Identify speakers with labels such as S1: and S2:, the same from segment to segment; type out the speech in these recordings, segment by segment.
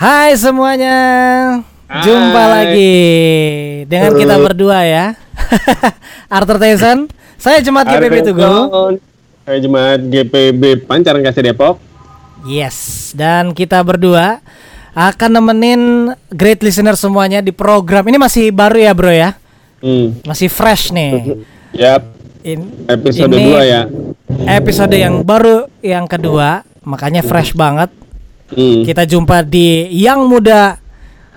S1: Hai semuanya, jumpa
S2: Hai.
S1: lagi dengan kita berdua ya. Arthur Tyson, saya Cemat GPB Tugu.
S2: Saya Jemaat GPB Pancaran Kasih Depok.
S1: Yes, dan kita berdua akan nemenin great listener semuanya di program ini masih baru ya bro ya,
S2: Hmm.
S1: masih fresh nih.
S2: Yap,
S1: In-
S2: episode
S1: ini
S2: 2 ya.
S1: Episode yang baru yang kedua, makanya fresh banget.
S2: Hmm.
S1: Kita jumpa di yang muda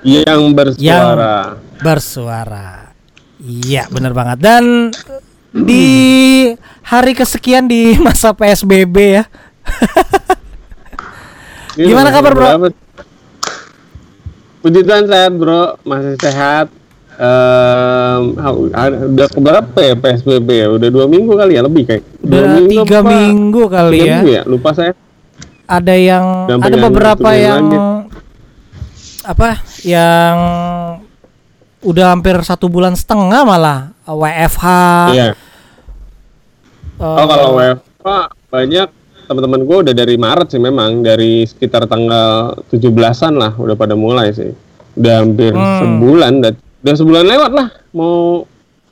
S2: Yang bersuara.
S1: bersuara. Iya, bener banget. Dan di hari kesekian di masa PSBB ya.
S2: Ini
S1: Gimana kabar, bro?
S2: Puji Tuhan sehat bro, masih sehat. Ha- udah keberapa ya PSBB ya? Udah dua minggu kali ya lebih kayak. Dua
S1: Udah tiga
S2: apa?
S1: minggu kali
S2: Tiga
S1: ya.
S2: minggu ya? Lupa saya.
S1: Ada yang ada
S2: yang
S1: beberapa yang
S2: lagi.
S1: apa? Yang udah hampir satu bulan setengah malah WFH.
S2: Iya.
S1: eh,
S2: Oh kalau WFH banyak teman-teman gue udah dari Maret sih memang dari sekitar tanggal 17-an lah udah pada mulai sih. Udah hampir
S1: Hmm.
S2: sebulan udah, udah sebulan lewat lah mau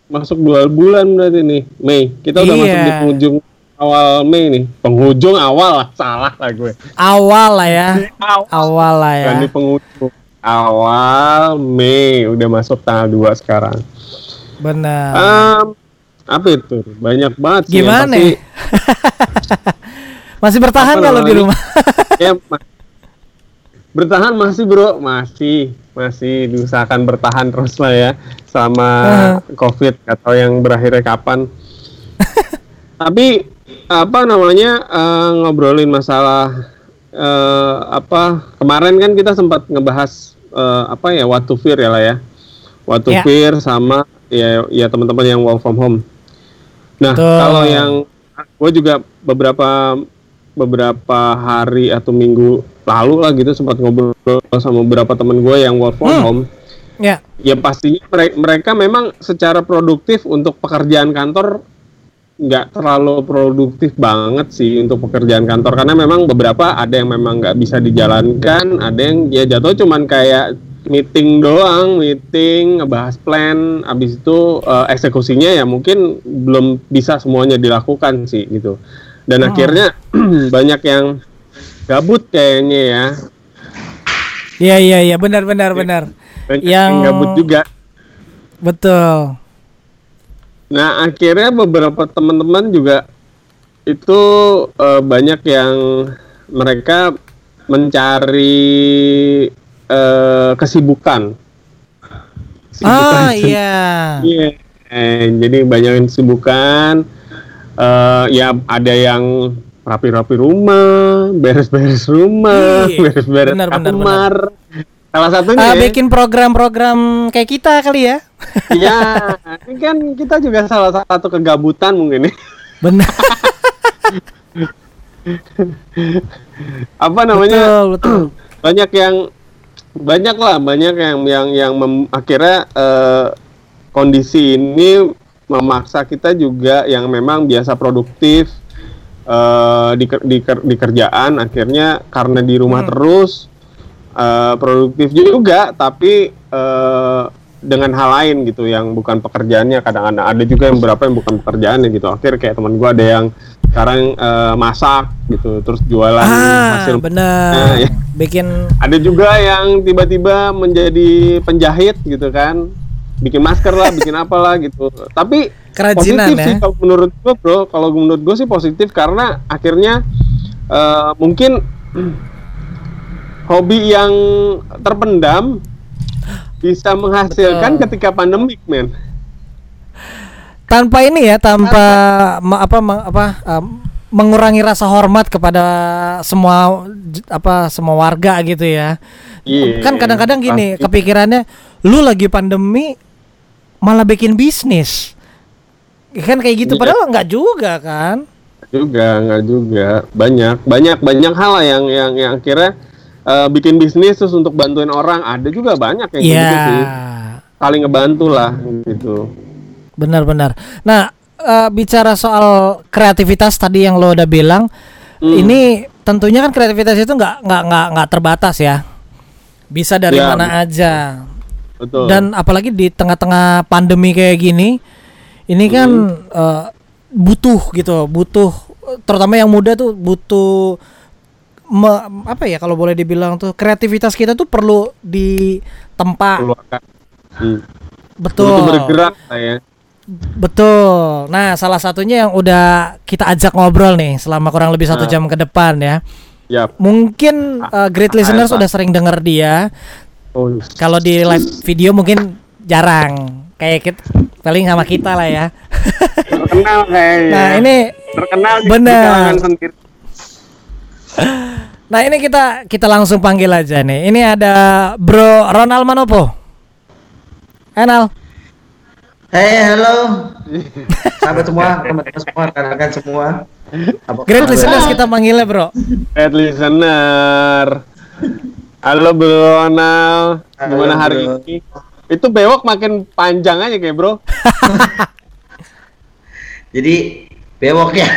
S2: masuk dua bulan berarti nih Mei. Kita udah
S1: Iya.
S2: masuk di penghujung awal Mei nih. Penghujung awal lah salah lah gue.
S1: awal lah ya.
S2: Awal.
S1: Awal lah ya.
S2: Di penghujung. Awal Mei udah masuk tanggal 2 sekarang.
S1: Benar.
S2: Em, apa itu? Banyak banget sih
S1: Gimana?
S2: pasti-
S1: ya? Masih bertahan
S2: Apa
S1: kalau di rumah?
S2: ya ma- bertahan masih bro masih masih diusahakan bertahan terus lah ya sama covid atau yang berakhirnya kapan tapi apa namanya eh, ngobrolin masalah eh, apa kemarin kan kita sempat ngebahas eh, apa ya what to fear ya lah ya what to
S1: Ya.
S2: fear sama ya ya teman-teman yang work from home nah
S1: Betul.
S2: kalau yang gue juga beberapa beberapa hari atau minggu lalu lah gitu sempat ngobrol sama beberapa teman gue yang work from
S1: Hmm.
S2: home
S1: ya.
S2: ya pastinya mere- mereka memang secara produktif untuk pekerjaan kantor nggak terlalu produktif banget sih untuk pekerjaan kantor. Karena memang beberapa ada yang memang nggak bisa dijalankan ada yang ya jatuh cuman kayak meeting doang meeting ngebahas plan. Abis itu eh, eksekusinya ya mungkin belum bisa semuanya dilakukan sih gitu. Dan akhirnya banyak yang gabut kayaknya ya.
S1: Iya iya iya. Benar benar benar.
S2: banyak
S1: Yang-
S2: yang gabut juga.
S1: Betul.
S2: Nah, akhirnya beberapa teman-teman juga itu eh, banyak yang mereka mencari eh, kesibukan.
S1: Ah
S2: Kesibukan.
S1: iya.
S2: Iya. Eh, jadi banyak yang kesibukan. Eh, ya ada yang rapi-rapi rumah, beres-beres rumah, beres-beres
S1: benar, benar,
S2: kamar. Salah satunya ya.
S1: bikin program-program kayak kita kali ya.
S2: Iya, ini kan kita juga salah satu kegabutan mungkin ya.
S1: Benar.
S2: Apa namanya?
S1: betul betul.
S2: Banyak yang banyak lah, banyak yang yang yang mem- akhirnya eh, kondisi ini memaksa kita juga yang memang biasa produktif eh, di, di, di kerjaan akhirnya karena di rumah terus eh, produktif juga tapi eh, dengan hal lain gitu yang bukan pekerjaannya kadang-kadang ada juga yang beberapa yang bukan pekerjaannya gitu akhir kayak teman gua ada yang sekarang eh, masak gitu terus jualan
S1: Ah
S2: hasil
S1: benar.
S2: Nah, ya.
S1: Bikin
S2: ada juga yang tiba-tiba menjadi penjahit gitu kan bikin masker lah bikin apalah gitu tapi
S1: Kerajinan
S2: positif
S1: ya.
S2: sih kalau menurut gua bro kalau menurut gue sih positif karena akhirnya eh, mungkin hobi yang terpendam bisa menghasilkan
S1: Betul.
S2: ketika pandemik men
S1: tanpa ini ya, tanpa ma- apa ma- apa um, mengurangi rasa hormat kepada semua apa semua warga gitu ya.
S2: Iya,
S1: kan kadang-kadang gini,
S2: pasti.
S1: kepikirannya lu lagi pandemi malah bikin bisnis. Kan kayak gitu
S2: Iya.
S1: padahal nggak juga kan?
S2: juga nggak juga banyak banyak banyak hal lah yang yang yang akhirnya eh, bikin bisnis terus untuk bantuin orang ada juga banyak yang
S1: Iya.
S2: gitu sih saling ngebantu lah gitu
S1: Benar-benar. Nah, eh, bicara soal kreativitas tadi yang lo udah bilang,
S2: Hmm.
S1: ini tentunya kan kreativitas itu nggak nggak nggak nggak terbatas ya. Bisa dari
S2: Ya,
S1: mana aja.
S2: Betul.
S1: Dan apalagi di tengah-tengah pandemi kayak gini, ini kan eh, butuh gitu, butuh terutama yang muda tuh butuh me- apa ya kalau boleh dibilang tuh kreativitas kita tuh perlu ditempa.
S2: keluarkan. Hmm.
S1: Betul.
S2: Butuh bergerak lah ya.
S1: Betul. Nah, salah satunya yang udah kita ajak ngobrol nih selama kurang lebih satu
S2: Nah.
S1: jam ke depan ya.
S2: Yap.
S1: Mungkin uh, great listeners
S2: apa?
S1: udah sering denger dia.
S2: Oh,
S1: Kalau di live video mungkin jarang. Kayak kita, paling sama kita lah ya.
S2: terkenal kayaknya.
S1: Nah, ini
S2: terkenal di di sendiri.
S1: Nah ini kita kita langsung panggil aja nih. Ini ada Bro Ronald Manopo. Enal.
S3: Hey, halo. Sahabat semua, teman-teman semua, rekan-rekan semua. Apa
S1: Great
S3: kabar?
S1: listeners kita manggilnya, Bro.
S2: Red listener. Halo Bro Ronald, gimana hari
S3: Bro.
S2: ini? Itu bewok makin panjang aja kayak bro.
S3: Jadi bewok ya.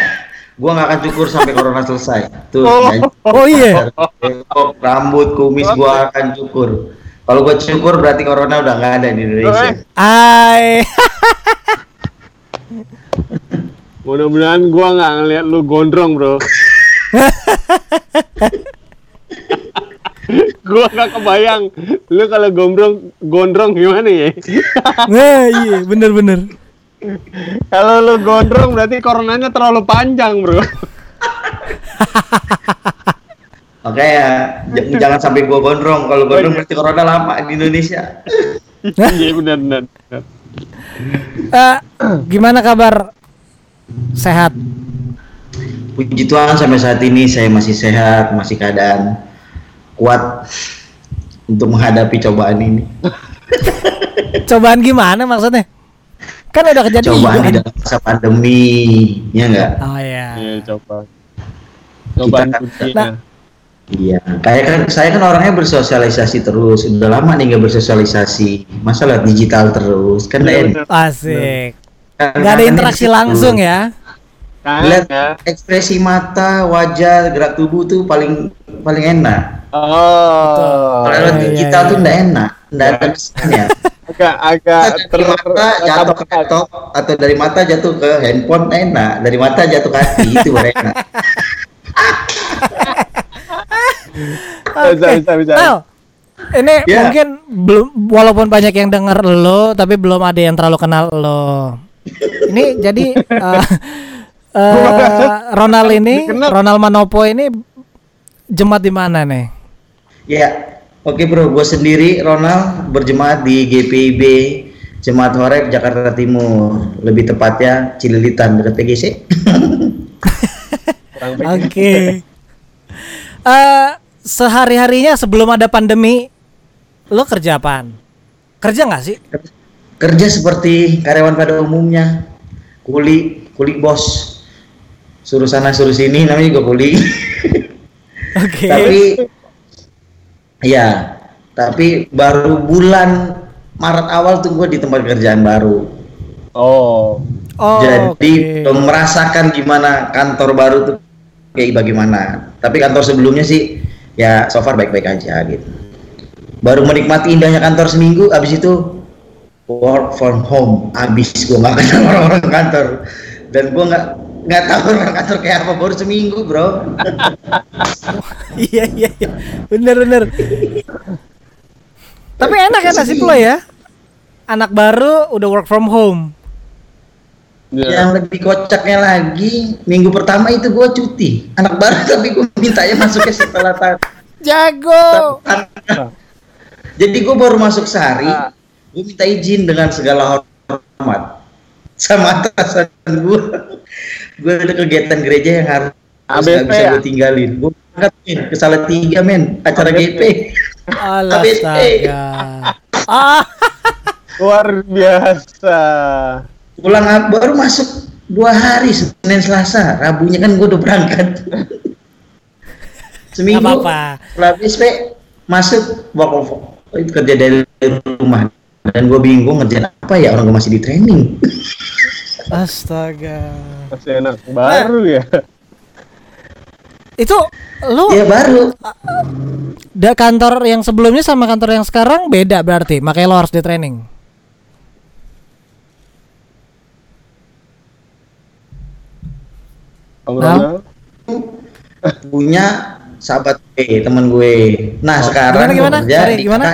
S3: Gua nggak akan cukur sampai corona selesai. Tuh.
S2: Oh.
S1: Oh iya.
S3: Bewok, rambut, kumis gua akan cukur. Kalau gua cukur berarti corona udah nggak ada di Indonesia.
S1: Ai.
S2: Mudah-mudahan gua nggak ngeliat lu gondrong bro. gua nggak kebayang lu kalau gondrong gondrong gimana ya?
S1: Nah, iya, bener-bener.
S2: kalau lu gondrong berarti coronanya terlalu panjang bro.
S3: Makanya j- jangan sampai gua gondrong. Kalau gondrong berarti corona lama di Indonesia.
S2: Iya benar benar.
S1: Eh, gimana kabar? Sehat.
S3: Puji Tuhan sampai saat ini saya masih sehat, masih keadaan kuat untuk menghadapi cobaan ini.
S1: Cobaan gimana maksudnya? Kan udah kejadian.
S3: Cobaan di dalam masa pandemi, ya enggak?
S1: Oh iya.
S2: Iya coba. Cobaan
S3: Kita-
S2: kuncinya.
S1: Nah.
S3: Iya, kayak kan saya kan orangnya bersosialisasi terus. Udah lama nih nggak bersosialisasi. Masa lihat digital terus kan
S2: Iya,
S3: nggak enak.
S1: Asik.
S3: Kan-
S1: Nggak ada
S3: kan
S1: interaksi
S3: itu.
S1: langsung ya.
S2: Kan,
S3: Lihat
S2: ya.
S3: ekspresi mata, wajah, gerak tubuh tuh paling paling enak.
S2: Oh.
S3: Kalau
S1: iya, iya,
S3: digital
S1: iya.
S3: tuh nggak enak, nggak ada kesannya.
S2: agak agak
S3: dari mata jatuh ke laptop atau dari mata jatuh ke handphone enak, dari mata jatuh ke hati itu baru enak.
S2: Bisa, bisa, bisa.
S1: Nel, ini
S3: Ya.
S1: mungkin belum walaupun banyak yang denger lo, tapi belum ada yang terlalu kenal lo. Ini jadi eh, eh, Ronald ini. Ronald Manopo ini jemaat di mana nih?
S3: Ya, oke bro, gue sendiri Ronald berjemaat di GPIB Jemaat Horeb Jakarta Timur, lebih tepatnya Cililitan dekat PGC.
S1: Oke. Eh sehari harinya sebelum ada pandemi, lo kerja apaan? Kerja nggak sih?
S3: Kerja seperti karyawan pada umumnya, kuli, kuli bos, suruh sana suruh sini, namanya juga kuli.
S1: Oke.
S3: tapi, ya, tapi baru bulan Maret awal tuh gue di tempat kerjaan baru.
S2: Oh.
S1: Oh,
S3: Jadi belum merasakan gimana kantor baru tuh kayak bagaimana. Tapi kantor sebelumnya sih ya so far baik-baik aja gitu. Baru menikmati indahnya kantor seminggu, abis itu work from home. Abis gua nggak kenal orang-orang kantor dan gua nggak nggak tahu orang kantor kayak apa baru seminggu bro.
S1: Iya iya iya. Bener bener. Tapi enak kan nasib lo ya? Anak baru udah work from home.
S2: Ya.
S3: Yang lebih kocaknya lagi minggu pertama itu gua cuti. Anak baru tapi gua mintanya masuknya setelah ta-
S1: Jago.
S3: Jadi gue baru masuk sehari,
S2: Ah.
S3: gue minta izin dengan segala hormat sama atasan gue. gue ada kegiatan gereja yang harus
S2: ABP
S3: bisa
S2: ya?
S3: gue tinggalin. Gue berangkat men, ke Salatiga men, acara. GP.
S1: Astaga. Ah,
S2: Luar biasa.
S3: Pulang baru masuk dua hari Senin Selasa, Rabunya kan gue udah berangkat. Seminggu setelah habis Pe, masuk work of itu kerja dari rumah dan gue bingung ngerjain apa ya orang gue masih di training.
S1: astaga.
S2: Masih enak baru ya.
S1: Itu lo
S3: Ya baru.
S1: Da kantor yang sebelumnya sama kantor yang sekarang beda berarti, makanya lo harus di training. Nah.
S3: Punya sahabat gue, temen gue. Nah sekarang
S1: Gimana, gimana? Sorry, gimana?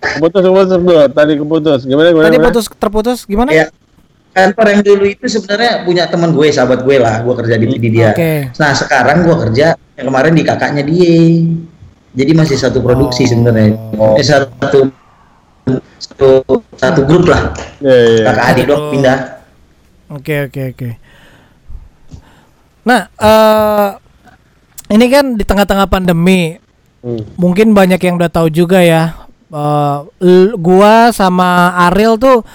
S2: Keputus, keputus, bro. Tadi keputus. Gimana, gimana?
S1: Tadi putus terputus gimana?
S3: Ya, kantor yang dulu itu sebenarnya punya temen gue, sahabat gue lah. Gue kerja di, di dia.
S1: Oke.
S3: Nah sekarang gue kerja yang kemarin di kakaknya dia. Jadi masih satu produksi sebenarnya.
S2: Oh.
S3: Eh, satu satu satu grup lah.
S2: Iya, iya, iya.
S3: Kakak adik dok pindah.
S1: Oke oke oke. Nah, eh ini kan di tengah-tengah pandemi,
S2: Hmm.
S1: mungkin banyak yang udah tahu juga ya. eh, l- gua sama Ariel tuh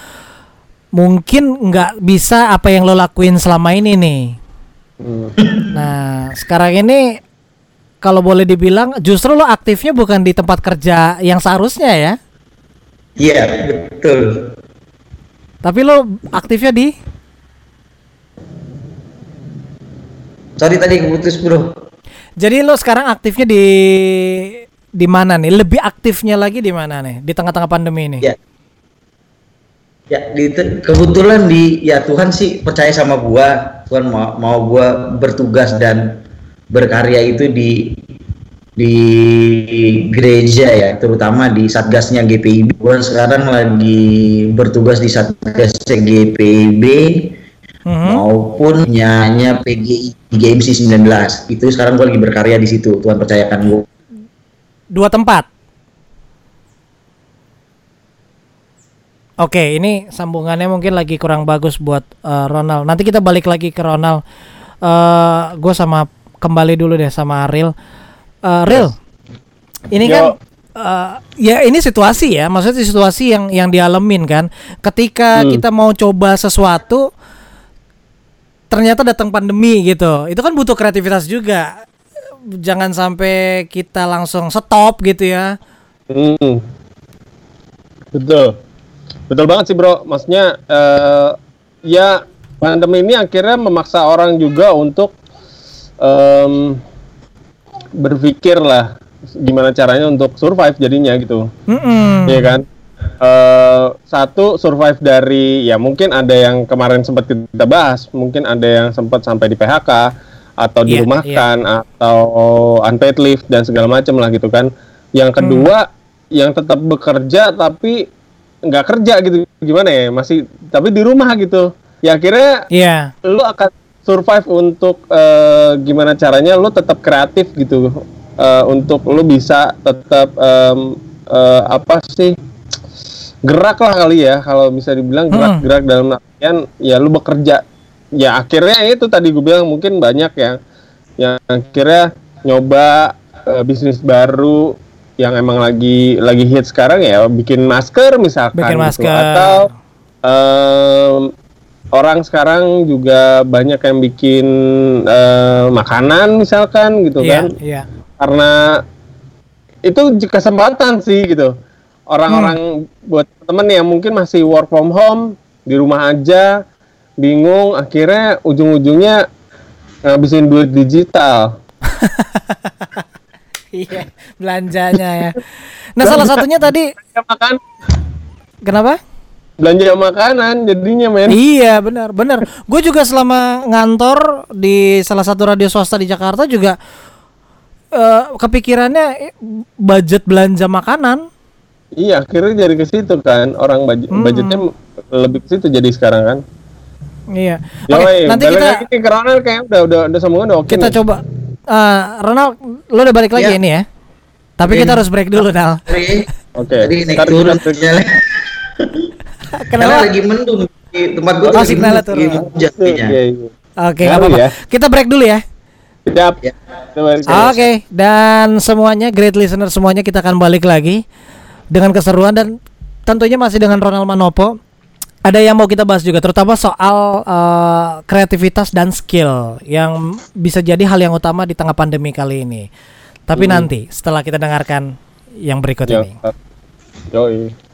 S1: mungkin nggak bisa apa yang lo lakuin selama ini nih.
S2: Hmm.
S1: Nah, sekarang ini kalau boleh dibilang justru lo aktifnya bukan di tempat kerja yang seharusnya ya,
S3: Iya betul.
S1: tapi lo aktifnya di
S3: Sorry tadi keputus bro.
S1: Jadi lo sekarang aktifnya di di mana nih? Lebih aktifnya lagi di mana nih? Di tengah-tengah pandemi ini?
S3: Ya. Ya, di, kebetulan di ya Tuhan sih percaya sama gua. Tuhan mau, mau gua bertugas dan berkarya itu di di gereja ya, terutama di satgasnya GPIB. Gua sekarang lagi bertugas di satgasnya GPIB
S1: Mhm.
S3: maupun nyanya PGI GMC 19. Itu sekarang gua lagi berkarya di situ. Tuhan percayakan gua.
S1: Dua tempat. Oke, ini sambungannya mungkin lagi kurang bagus buat eh, Ronald. Nanti kita balik lagi ke Ronald. Eh, gue sama kembali dulu deh sama Ariel. Eh, Ariel, ini kan
S2: Yo.
S1: eh, ya ini situasi ya, maksudnya situasi yang yang dialamin kan. Ketika
S2: Hmm.
S1: kita mau coba sesuatu, ternyata datang pandemi gitu. Itu kan butuh kreativitas juga. Jangan sampai kita langsung stop gitu ya.
S2: Hmm. Betul. Betul banget sih, Bro. Maksudnya eh ya pandemi ini akhirnya memaksa orang juga untuk em, berpikir lah gimana caranya untuk survive jadinya gitu.
S1: Mm-mm.
S2: Iya kan? Eh satu survive dari ya mungkin ada yang kemarin sempat kita bahas, mungkin ada yang sempat sampai di PHK atau
S1: Iya,
S2: dirumahkan atau unpaid leave dan segala macam lah gitu kan. Yang kedua yang tetap bekerja tapi nggak kerja gitu gimana ya masih tapi di rumah gitu. Ya akhirnya
S1: Iya.
S2: lu akan survive untuk eh, gimana caranya lu tetap kreatif gitu. Eh, untuk lu bisa tetap em, eh, apa sih gerak lah kali ya kalau bisa dibilang gerak-gerak dalam artian ya lu bekerja. Ya akhirnya itu tadi gue bilang mungkin banyak yang yang akhirnya nyoba eh, bisnis baru yang emang lagi lagi hit sekarang ya bikin masker misalkan
S1: Bikin
S2: gitu.
S1: masker.
S2: atau em, orang sekarang juga banyak yang bikin eh, makanan misalkan gitu
S1: Iya,
S2: kan
S1: iya.
S2: karena itu kesempatan sih gitu orang-orang buat temen yang mungkin masih work from home di rumah aja bingung akhirnya ujung-ujungnya ngabisin duit digital
S1: Iya, belanjanya ya. Nah, salah satunya tadi
S2: makan
S1: kenapa?
S2: belanja makanan jadinya men
S1: Iya, benar, benar. Gue juga selama ngantor di salah satu radio swasta di Jakarta juga eh, kepikirannya eh, budget belanja makanan.
S2: iya akhirnya jadi ke situ kan orang budget
S1: Hmm.
S2: budgetnya lebih ke situ jadi sekarang kan
S1: Iya. Oke, nanti
S2: balik
S1: kita
S2: lagi kayak udah udah udah sambungan udah oke
S1: kita
S2: nih.
S1: coba eh Ronald, lo udah balik lagi
S3: Iya.
S1: ini ya. Tapi kita harus break dulu, Nal.
S3: Oke.
S2: Oke.
S3: Tadi naik turun
S1: Kenapa?
S3: lagi mendung di tempat gua
S1: Oh, signalnya turun.
S3: kayaknya.
S2: Iya, iya.
S1: Oke, nggak
S2: Ngaruh
S1: apa-apa.
S2: ya.
S1: Kita break dulu ya.
S2: Siap.
S3: Ya.
S1: Oke,
S2: lagi.
S1: dan semuanya great listener semuanya kita akan balik lagi dengan keseruan dan tentunya masih dengan Ronald Manopo. Ada yang mau kita bahas juga terutama soal eh, kreativitas dan skill yang bisa jadi hal yang utama di tengah pandemi kali ini. Tapi nanti setelah kita dengarkan yang berikut
S2: Ya,
S1: ini.
S2: Yoi.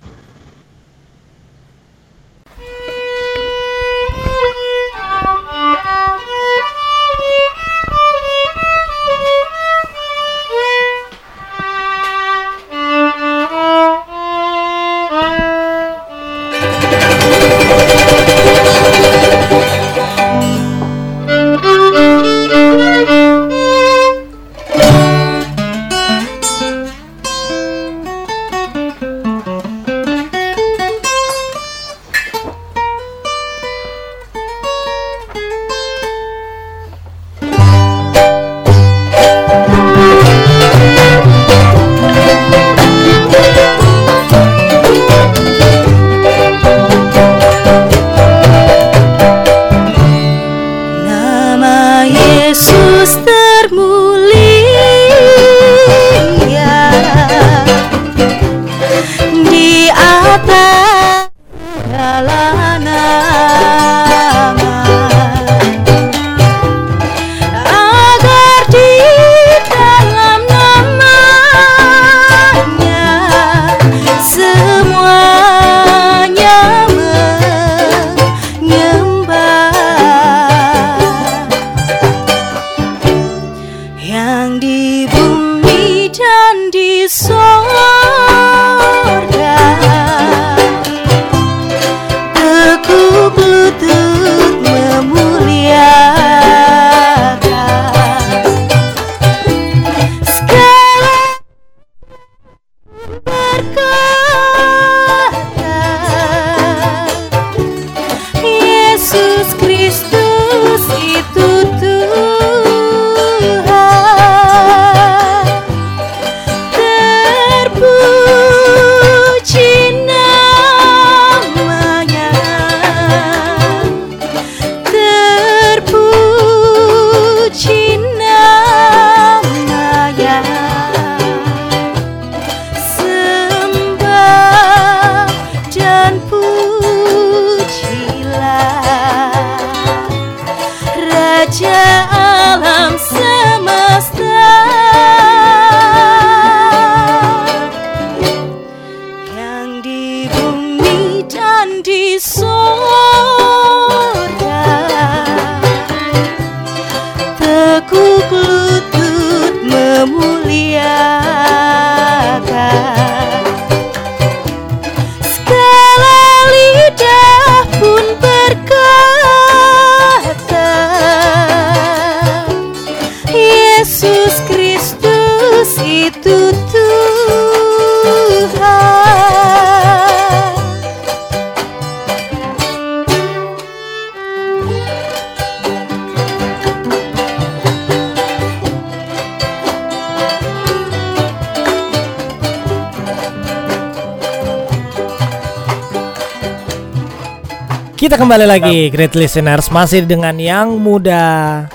S1: Kita kembali lagi great listeners masih dengan yang muda.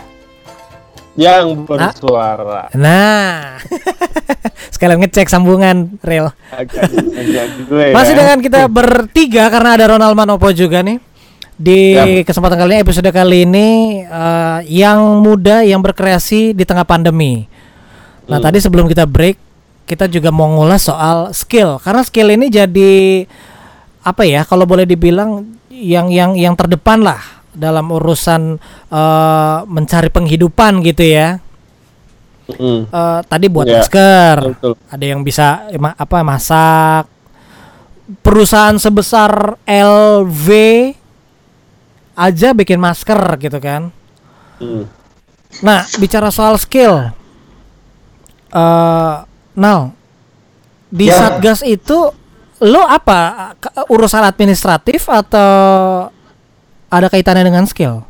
S2: Yang bersuara.
S1: Nah. Sekalian ngecek sambungan real.
S2: Ya.
S1: Masih dengan kita bertiga karena ada Ronald Manopo juga nih. Di
S2: Yap.
S1: kesempatan kali ini episode kali ini eh, yang muda yang berkreasi di tengah pandemi. Nah,
S2: Hmm.
S1: tadi sebelum kita break kita juga mau ngulas soal skill karena skill ini jadi apa ya kalau boleh dibilang yang yang yang terdepan lah dalam urusan eh, mencari penghidupan gitu ya.
S2: Mm,
S1: Eh, tadi buat
S2: Ya,
S1: masker,
S2: betul.
S1: ada yang bisa ma- apa masak. Perusahaan sebesar LV aja bikin masker gitu kan.
S2: mm.
S1: Nah, bicara soal skill, eh Nal, di
S3: Ya.
S1: Satgas itu lo apa urusan administratif atau ada kaitannya dengan skill?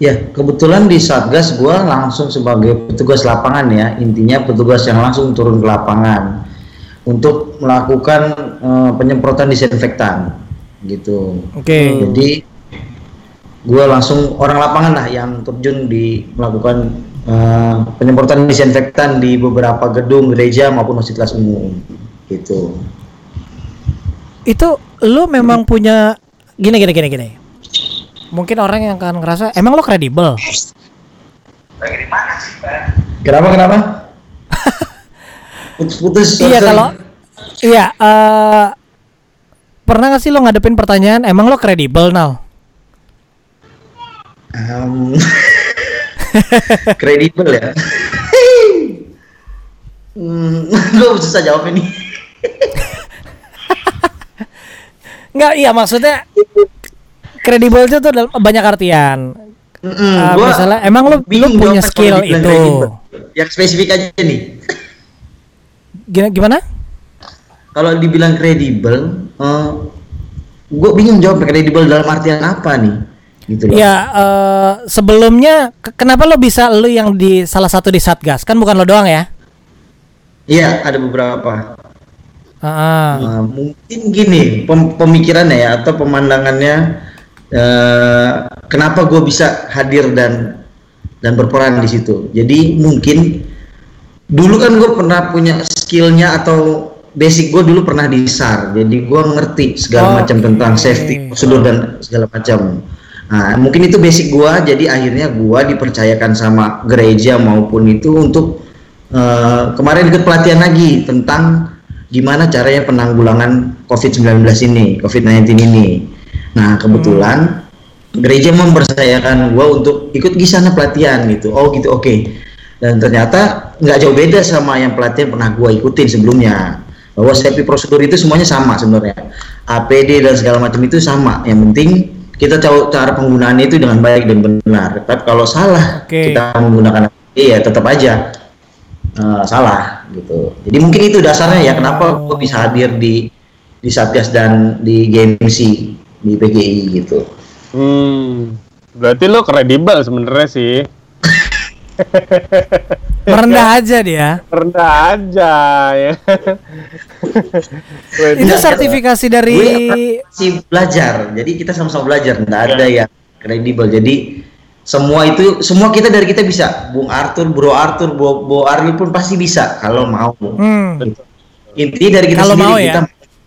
S3: Ya, kebetulan di Satgas gua langsung sebagai petugas lapangan ya. Intinya petugas yang langsung turun ke lapangan untuk melakukan eh, penyemprotan disinfektan gitu.
S1: Oke.
S3: Jadi gua langsung orang lapangan lah yang terjun di melakukan eh, penyemprotan disinfektan di beberapa gedung gereja maupun fasilitas umum gitu.
S1: Itu lo memang punya gini gini gini gini. Mungkin orang yang akan ngerasa emang lo kredibel.
S3: Kenapa kenapa? Putus-putus.
S1: Iya kalau iya eh pernah gak sih lo ngadepin pertanyaan emang lo kredibel Nal?
S3: Em, kredibel ya. hmm, gue susah jawab ini.
S1: Enggak, iya maksudnya kredibel itu tuh dalam banyak artian.
S3: Mm-mm,
S1: Ah,
S3: gua
S1: misalnya, emang lu- lu punya skill itu?
S3: Yang spesifik aja nih.
S1: Gimana? gimana?
S3: Kalau dibilang kredibel, gue bingung jawab kredibel dalam artian apa nih? Gitu loh.
S1: Ya eh, sebelumnya ke- kenapa lo bisa lo yang di salah satu di Satgas? Kan bukan lo doang ya?
S3: Iya, ada beberapa. Uh, mungkin gini pem- pemikirannya ya atau pemandangannya eh, kenapa gue bisa hadir dan dan berperan di situ. Jadi mungkin dulu kan gue pernah punya skillnya atau basic gue dulu pernah di SAR jadi gue ngerti segala macam
S1: Oke.
S3: tentang safety prosedur dan segala macam. Nah mungkin itu basic gue jadi akhirnya gue dipercayakan sama gereja maupun itu untuk eh, kemarin ikut pelatihan lagi tentang gimana caranya penanggulangan COVID-19 ini, COVID-19 ini. Nah, kebetulan gereja mempercayakan gua untuk ikut di sana pelatihan gitu. Oh, gitu. Oke. Dan ternyata nggak jauh beda sama yang pelatihan pernah gua ikutin sebelumnya. Bahwa safety prosedur itu semuanya sama sebenarnya. APD dan segala macam itu sama. Yang penting kita tahu cara penggunaannya itu dengan baik dan benar. Tapi kalau salah
S1: Oke.
S3: kita menggunakan APD ya tetap aja eh, salah gitu. Jadi mungkin itu dasarnya ya kenapa gue bisa hadir di di Satgas dan di GMC di PGI gitu.
S2: Hmm, berarti lo kredibel sebenarnya sih.
S1: Merendah aja dia.
S2: Rendah aja ya.
S1: Itu sertifikasi dari
S3: Gue masih belajar, jadi kita sama-sama belajar, nggak ada yang kredibel. Jadi semua itu semua kita dari kita bisa. Bung Arthur, Bro Arthur, Bo, Bo Arli pun pasti bisa kalau mau.
S1: hmm.
S3: Intinya dari kita
S1: Kalau
S3: sendiri
S1: mau ya?
S3: kita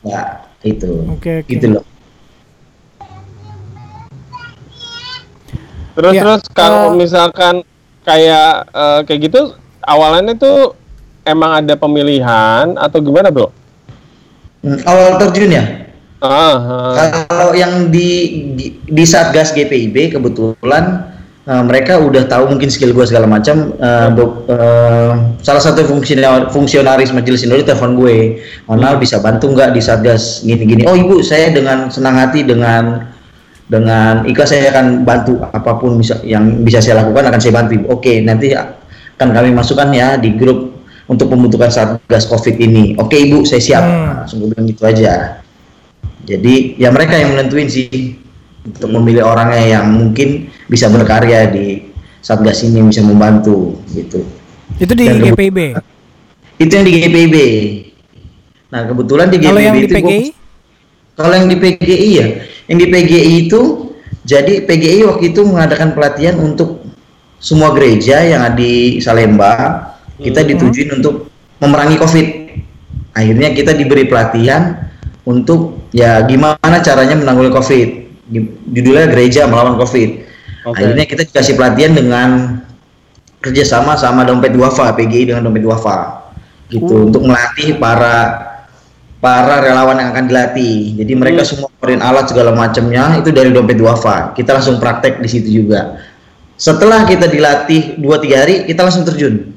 S3: ya, itu.
S1: Oke, oke.
S3: Gitu loh.
S2: Terus
S1: Ya,
S2: terus kalau
S1: eh,
S2: misalkan kayak eh, kayak gitu awalannya tuh emang ada pemilihan atau gimana bro?
S3: Hmm, awal terjun ya?
S2: Ah, ah.
S3: Kalau yang di, di di Satgas GPIB kebetulan Nah, mereka udah tahu mungkin skill gue segala macam. Do- eh, salah satu fungsionaris, fungsionaris majelis sinode telepon gue, Onal bisa bantu nggak di satgas gini-gini? Oh ibu, saya dengan senang hati dengan dengan ikhlas saya akan bantu apa pun bisa yang bisa saya lakukan akan saya bantu. Ibu. Oke, nanti akan kami masukkan ya di grup untuk pembentukan satgas covid ini. Oke ibu, saya siap.
S1: Hmm.
S3: Langsung gue bilang gitu aja. Jadi ya mereka yang menentuin sih untuk memilih orangnya yang mungkin bisa berkarya di satgas ini bisa membantu gitu.
S1: Itu di
S3: Dan
S1: GPIB.
S3: Itu yang di GPIB. Nah kebetulan di GPIB
S1: Kalau yang di
S3: itu gua- kalau yang di PGI ya, yang di PGI itu jadi PGI waktu itu mengadakan pelatihan untuk semua gereja yang ada di Salemba. Kita ditujuin untuk memerangi COVID. Akhirnya kita diberi pelatihan untuk ya gimana caranya menanggulangi COVID. Judulnya gereja melawan COVID.
S2: Oke.
S3: Akhirnya kita dikasih pelatihan dengan kerjasama sama dompet duafa PGI dengan dompet duafa gitu untuk melatih para para relawan yang akan dilatih. Jadi mereka semua keluarin alat segala macamnya itu dari dompet duafa. Kita langsung praktek di situ juga. Setelah kita dilatih 2-3 hari, kita langsung terjun.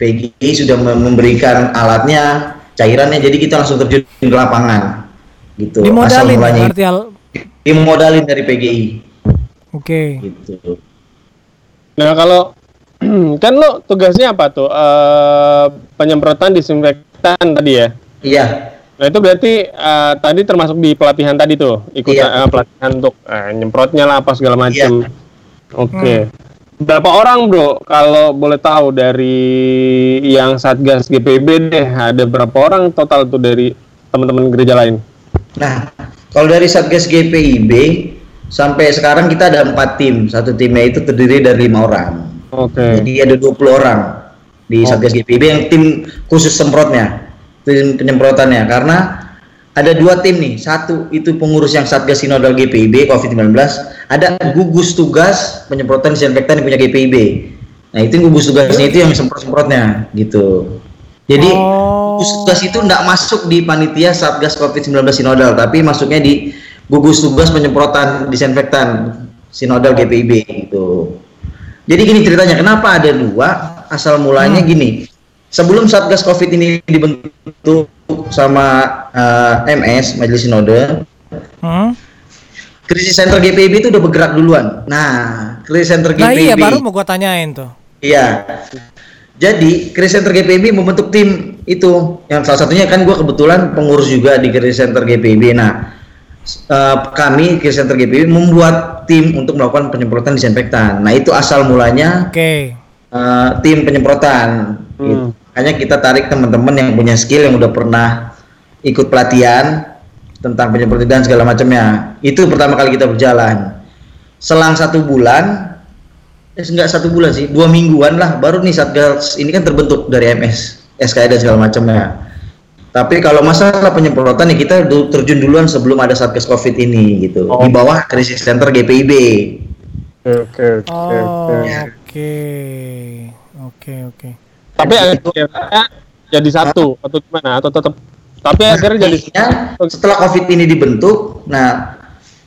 S3: PGI sudah mem- memberikan alatnya, cairannya, jadi kita langsung terjun ke lapangan. Gitu. Asal
S1: Dimodalin
S3: mulanya
S1: berarti al.
S3: dimodalin dari PGI.
S1: Oke.
S3: Gitu.
S2: Nah kalau kan lo tugasnya apa tuh? Eh, penyemprotan disinfektan tadi ya.
S3: Iya,
S2: Nah itu berarti eh, tadi termasuk di pelatihan tadi tuh, ikut
S3: Iya.
S2: eh, pelatihan untuk eh, nyemprotnya lah apa segala macam.
S3: Iya.
S2: Oke. Berapa orang bro? Kalau boleh tahu dari yang satgas GPB deh, ada berapa orang total tuh dari teman-teman gereja lain?
S3: Nah, kalau dari Satgas GPIB sampai sekarang kita ada empat tim. Satu timnya itu terdiri dari lima orang.
S2: Oke.
S3: Jadi ada 20 orang di. Satgas GPIB yang tim khusus semprotnya, tim penyemprotannya. Karena ada dua tim nih. Satu itu pengurus yang Satgas Sinodal GPIB COVID-19. Ada gugus tugas penyemprotan disinfektan yang punya GPIB. Nah itu gugus tugasnya itu yang semprot-semprotnya gitu. Jadi
S1: Oh.
S3: gugus tugas itu tidak masuk di panitia Satgas COVID-19 Sinodal, tapi masuknya di gugus tugas penyemprotan disinfektan Sinodal GPIB gitu. Jadi gini ceritanya, kenapa ada dua? Asal mulanya gini. Sebelum Satgas Covid ini dibentuk sama eh, MS Majelis Sinode,
S1: Hmm?
S3: krisis center GPIB itu udah bergerak duluan. Nah, krisis center
S1: Nah
S3: GPIB
S1: iya baru mau gua tanyain tuh.
S3: Iya. Jadi, Krisis Center GPIB membentuk tim itu. Yang salah satunya kan gue kebetulan pengurus juga di Krisis Center GPIB. Nah, eh, kami Krisis Center GPIB membuat tim untuk melakukan penyemprotan disinfektan. Nah, itu asal mulanya
S1: Oke.
S3: eh, tim penyemprotan.
S2: Hmm.
S3: Gitu. Makanya kita tarik teman-teman yang punya skill yang udah pernah ikut pelatihan tentang penyemprotan dan segala macamnya. Itu pertama kali kita berjalan. Selang satu bulan, eh, enggak satu bulan sih, dua mingguan lah, baru nih satgas ini kan terbentuk dari MS, SKI dan segala macamnya. Tapi kalau masalah penyemprotan ya kita terjun duluan sebelum ada satgas COVID ini gitu,
S2: Oh.
S3: di bawah krisis center GPIB.
S2: Oke, oke,
S1: Oh,
S2: oke.
S1: oke. Oke, oke.
S2: Tapi akhirnya jadi satu atau gimana? Atau tetap? Tapi akhirnya jadi
S3: setelah COVID ini dibentuk, nah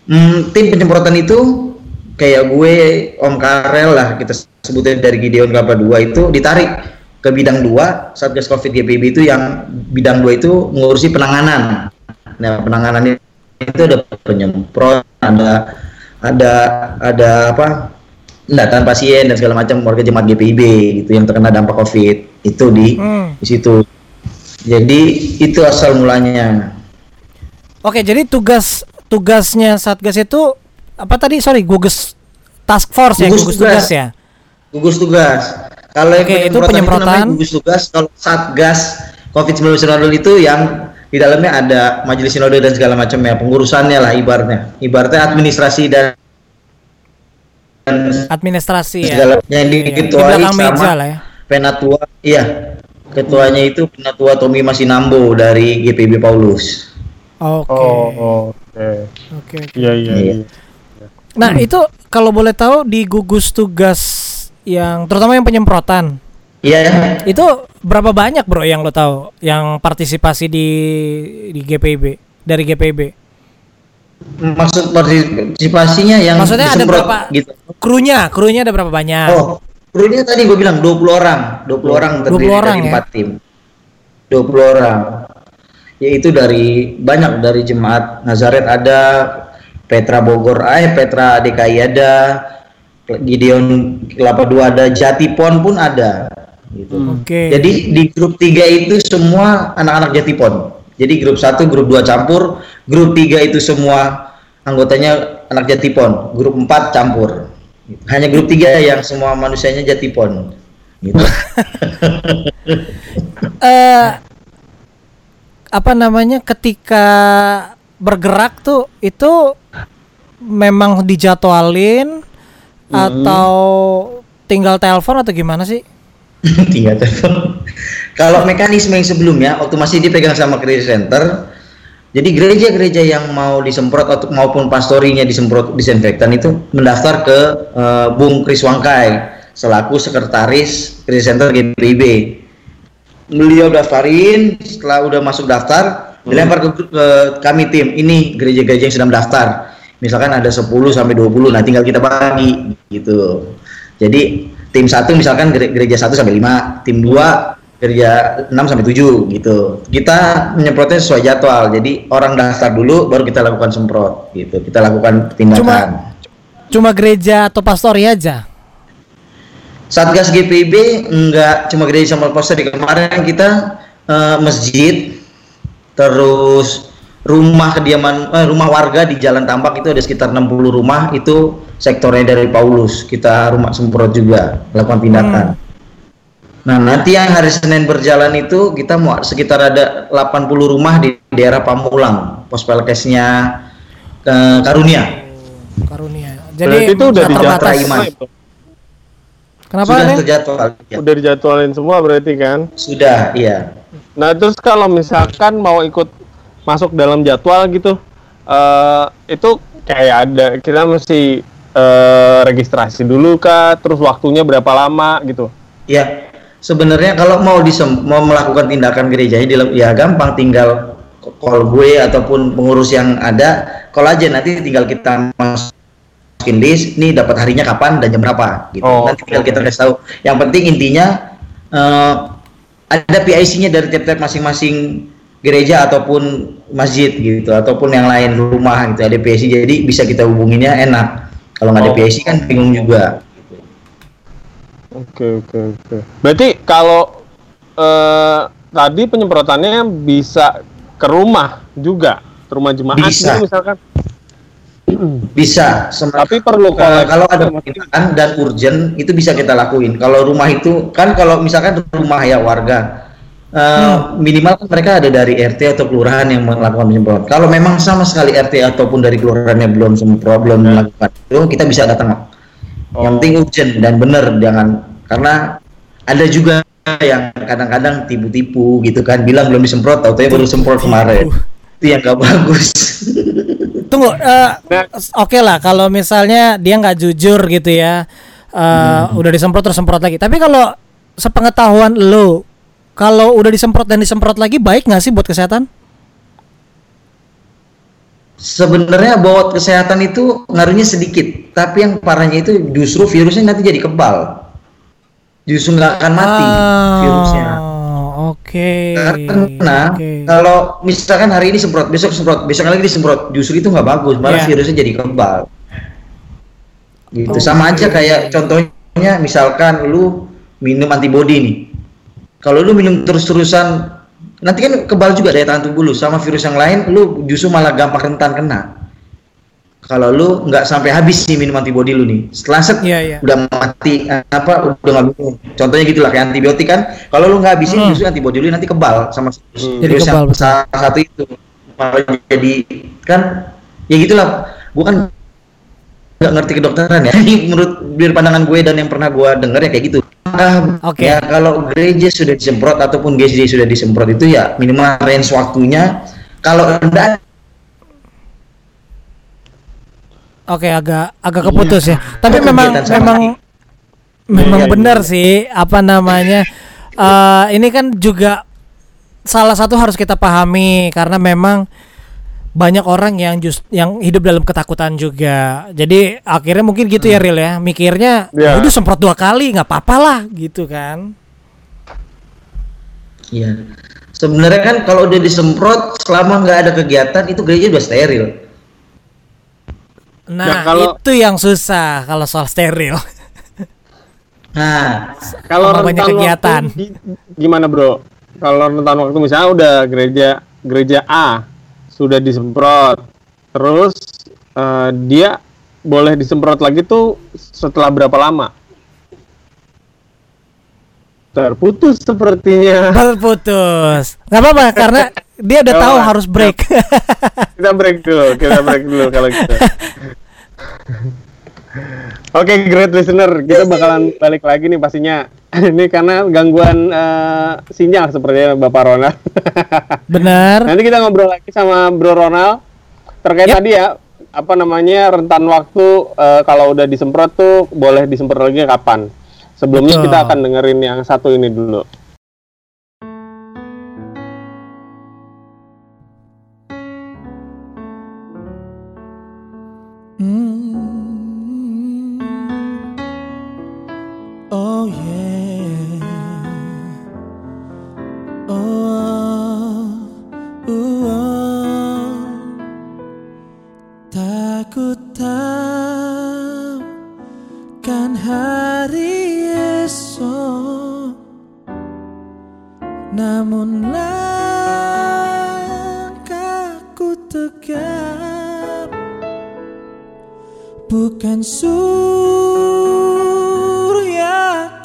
S3: hmm, tim penyemprotan itu kayak gue Om Karel lah kita sebutnya dari Gideon Kelapa 2 itu ditarik ke bidang 2 Satgas Covid GPB itu yang bidang 2 itu mengurusi penanganan. Nah, penanganannya itu ada penyemprot, ada ada ada apa? pendataan pasien dan segala macam warga jemaat GPIB gitu yang terkena dampak Covid itu di
S1: Hmm.
S3: di situ. Jadi itu asal mulanya.
S1: Oke, jadi tugas tugasnya Satgas itu apa tadi? Sorry, gugus task force ya,
S3: Gugus
S1: gugus
S3: tugas.
S1: tugas ya.
S3: Gugus tugas. Kalau yang
S1: Oke, itu
S3: penyemprotan,
S1: penyemprotan.
S3: namanya gugus tugas. Kalau satgas COVID-19 Sinodal itu yang di dalamnya ada majelis sinode dan segala macamnya, pengurusannya lah ibaratnya. Ibaratnya administrasi dan dan
S1: Administrasi ya.
S3: segala yang
S1: Iya, iya. Di
S3: diketuai
S1: belakang meja
S3: sama
S1: lah ya.
S3: penatua. Iya. Ketuanya itu penatua Tommy Masinambo dari GPB Paulus.
S1: Oke.
S2: Oh, oke.
S1: Oke. oke.
S2: Iya, iya,
S3: Iya.
S2: iya.
S1: Nah, itu kalau boleh tahu di gugus tugas yang terutama yang penyemprotan.
S3: Iya ya.
S1: Itu berapa banyak, Bro, yang lo tahu yang partisipasi di di GPIB dari GPIB?
S3: Maksud partisipasinya yang
S1: Maksudnya ada berapa?
S3: gitu.
S1: krunya, krunya ada berapa banyak?
S3: Oh, krunya tadi gue bilang 20 orang, 20 orang
S1: 20
S3: terdiri
S1: orang
S3: dari
S1: ya?
S3: 4 tim. 20 orang. Yaitu dari banyak dari jemaat Nazaret ada, Petra Bogor, eh Petra DKI ada, Gideon Kelapa Dua ada, Jatipon pun ada. Gitu.
S1: Oke.
S3: Jadi di grup 3 itu semua anak-anak Jatipon. Jadi grup 1, grup 2 campur, grup 3 itu semua anggotanya anak Jatipon, grup 4 campur. Hanya grup 3 yang semua manusianya Jatipon. Gitu.
S1: eh apa namanya ketika bergerak tuh itu memang dijadwalin atau tinggal telepon atau gimana sih?
S3: Tinggal telepon. Kalau mekanisme yang sebelumnya waktu masih dipegang sama gereja center, jadi gereja-gereja yang mau disemprot atau maupun pastorinya disemprot disinfektan itu mendaftar ke eh, Bung Kris Wangkai selaku sekretaris gereja center GPIB. Beliau daftarin, setelah udah masuk daftar, dilempar ke, ke kami tim. Ini gereja-gereja yang sedang daftar. Misalkan ada 10 sampai 20, nah tinggal kita bagi gitu. Jadi tim satu misalkan gere- gereja 1 sampai 5, tim 2 gereja 6 sampai 7 gitu. Kita menyemprotnya sesuai jadwal. Jadi orang daftar dulu baru kita lakukan semprot gitu. Kita lakukan tindakan.
S1: Cuma cuma gereja atau pastori aja.
S3: Satgas GPIB enggak cuma gereja sama poster di kemarin kita eh, masjid terus rumah kediaman eh, rumah warga di Jalan Tambak itu ada sekitar 60 rumah itu sektornya dari Paulus kita rumah semprot juga lakukan tindakan nah nanti yang hari Senin berjalan itu kita mau sekitar ada 80 rumah di daerah Pamulang pos pelkesnya eh, Karunia
S1: Karunia.
S2: Berarti itu udah itu.
S1: Kenapa
S3: sudah
S1: Neng?
S3: terjadwal ya.
S2: Udah dijadwalin semua berarti kan?
S3: sudah iya
S2: Nah terus kalau misalkan mau ikut masuk dalam jadwal gitu, eh itu kayak ada kita mesti eh, registrasi dulu kah? Terus waktunya berapa lama gitu?
S3: Ya, sebenarnya kalau mau disem mau melakukan tindakan gerejanya ya gampang tinggal call gue ataupun pengurus yang ada call aja nanti tinggal kita masukin list nih dapat harinya kapan dan jam berapa gitu.
S2: Oh,
S3: nanti tinggal
S2: oke.
S3: kita kasih tahu. Yang penting intinya eh, ada PIC-nya dari tiap-tiap masing-masing gereja ataupun masjid gitu ataupun yang lain rumah gitu ada PIC jadi bisa kita hubunginnya enak. Kalau nggak ada
S2: Oh.
S3: PIC kan bingung juga.
S2: Oke oke oke. Berarti kalau eh, tadi penyemprotannya bisa ke rumah juga, ke rumah jemaat
S3: Bisa.
S2: gitu misalkan.
S3: Bisa. sem-
S2: Tapi perlu
S3: Eh,
S2: koleksi
S3: kalau ada permintaan dan urgent itu bisa kita lakuin. Kalau rumah itu kan kalau misalkan rumah ya warga eh, minimal kan mereka ada dari RT atau kelurahan yang melakukan penyemprot. Kalau memang sama sekali RT ataupun dari kelurahannya belum semprot belum melakukan itu kita bisa datang. Yang
S2: Oh.
S3: penting urgent dan benar jangan karena ada juga yang kadang-kadang tipu-tipu gitu kan bilang belum disemprot tahu baru semprot kemarin. Itu yang gak bagus.
S1: Tunggu, eh,
S2: Nah.
S1: oke lah kalau misalnya dia nggak jujur gitu ya, eh, udah disemprot terus semprot lagi. Tapi kalau sepengetahuan lo, kalau udah disemprot dan disemprot lagi baik nggak sih buat kesehatan?
S3: Sebenarnya buat kesehatan itu ngaruhnya sedikit, tapi yang parahnya itu justru virusnya nanti jadi kebal. Justru nggak akan mati virusnya.
S1: Ah, Oke.
S3: Karena
S1: oke.
S3: kalau misalkan hari ini semprot, besok semprot, besok lagi disemprot, justru itu nggak bagus, malah
S1: Iya.
S3: virusnya jadi kebal. Gitu.
S1: Oke.
S3: Sama aja kayak contohnya misalkan lu minum antibody nih. Kalau lu minum terus-terusan nanti kan kebal juga daya tahan tubuh lu sama virus yang lain, lu justru malah gampang rentan kena. Kalau lu nggak sampai habis nih minum antibody lu nih, setelah set
S1: Iya, iya.
S3: udah mati apa udah nggak minum. Contohnya gitulah kayak antibiotik kan, kalau lu nggak habisin
S1: Hmm.
S3: justru antibody lu nanti kebal sama
S2: Hmm.
S1: Jadi
S3: virus
S1: kebal,
S3: yang
S1: betul.
S3: salah satu itu. Malah jadi kan ya gitulah. Gua kan nggak ngerti kedokteran ya. Ini menurut dari pandangan gue dan yang pernah gue dengar ya kayak gitu. Ah,
S1: Oke.
S3: Ya kalau gereja sudah disemprot ataupun gereja sudah disemprot itu ya minimal range waktunya kalau rendah
S1: Oke, agak agak keputus ya. Tapi memang
S3: kegiatan sama
S1: memang memang
S2: Iya, iya,
S1: benar
S2: iya.
S1: sih apa namanya? eh ini kan juga salah satu harus kita pahami karena memang
S4: banyak orang yang just yang hidup dalam ketakutan juga. Jadi akhirnya mungkin gitu ya real ya, mikirnya
S2: Ya.
S4: udah semprot dua kali nggak apa-apa lah gitu kan.
S3: Iya. Sebenarnya kan kalau udah disemprot selama nggak ada kegiatan itu gereja udah steril.
S4: Nah,
S2: Nah, kalau-
S4: itu yang susah kalau soal steril.
S3: Nah,
S2: Kalau
S4: banyak kegiatan.
S2: waktu gi- gimana bro? Kalau rentan waktu misalnya udah gereja gereja A sudah disemprot, terus eh, dia boleh disemprot lagi tuh setelah berapa lama? Terputus sepertinya.
S4: Terputus. Nggak apa-apa karena dia udah tahu harus break.
S2: kita break dulu, kita break dulu kalau gitu. Oke, great listener, kita bakalan balik lagi nih pastinya. Ini karena gangguan eh, sinyal sepertinya Bapak Ronald.
S4: Benar.
S2: Nanti kita ngobrol lagi sama Bro Ronald terkait
S4: Yap.
S2: tadi ya apa namanya rentan waktu eh, kalau udah disemprot tuh boleh disemprot lagi kapan. Sebelumnya
S4: Betul.
S2: kita akan dengerin yang satu ini dulu.
S4: Namun langkahku tegap Bukan surya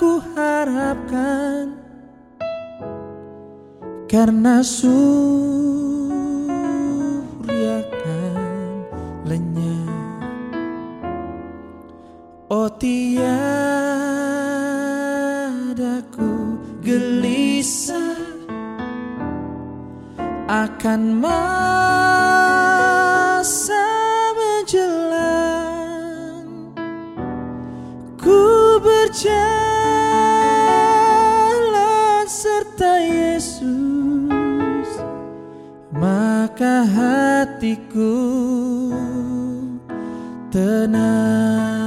S4: ku harapkan. Karena surya Akan masa menjelang Ku berjalan serta Yesus. Maka hatiku tenang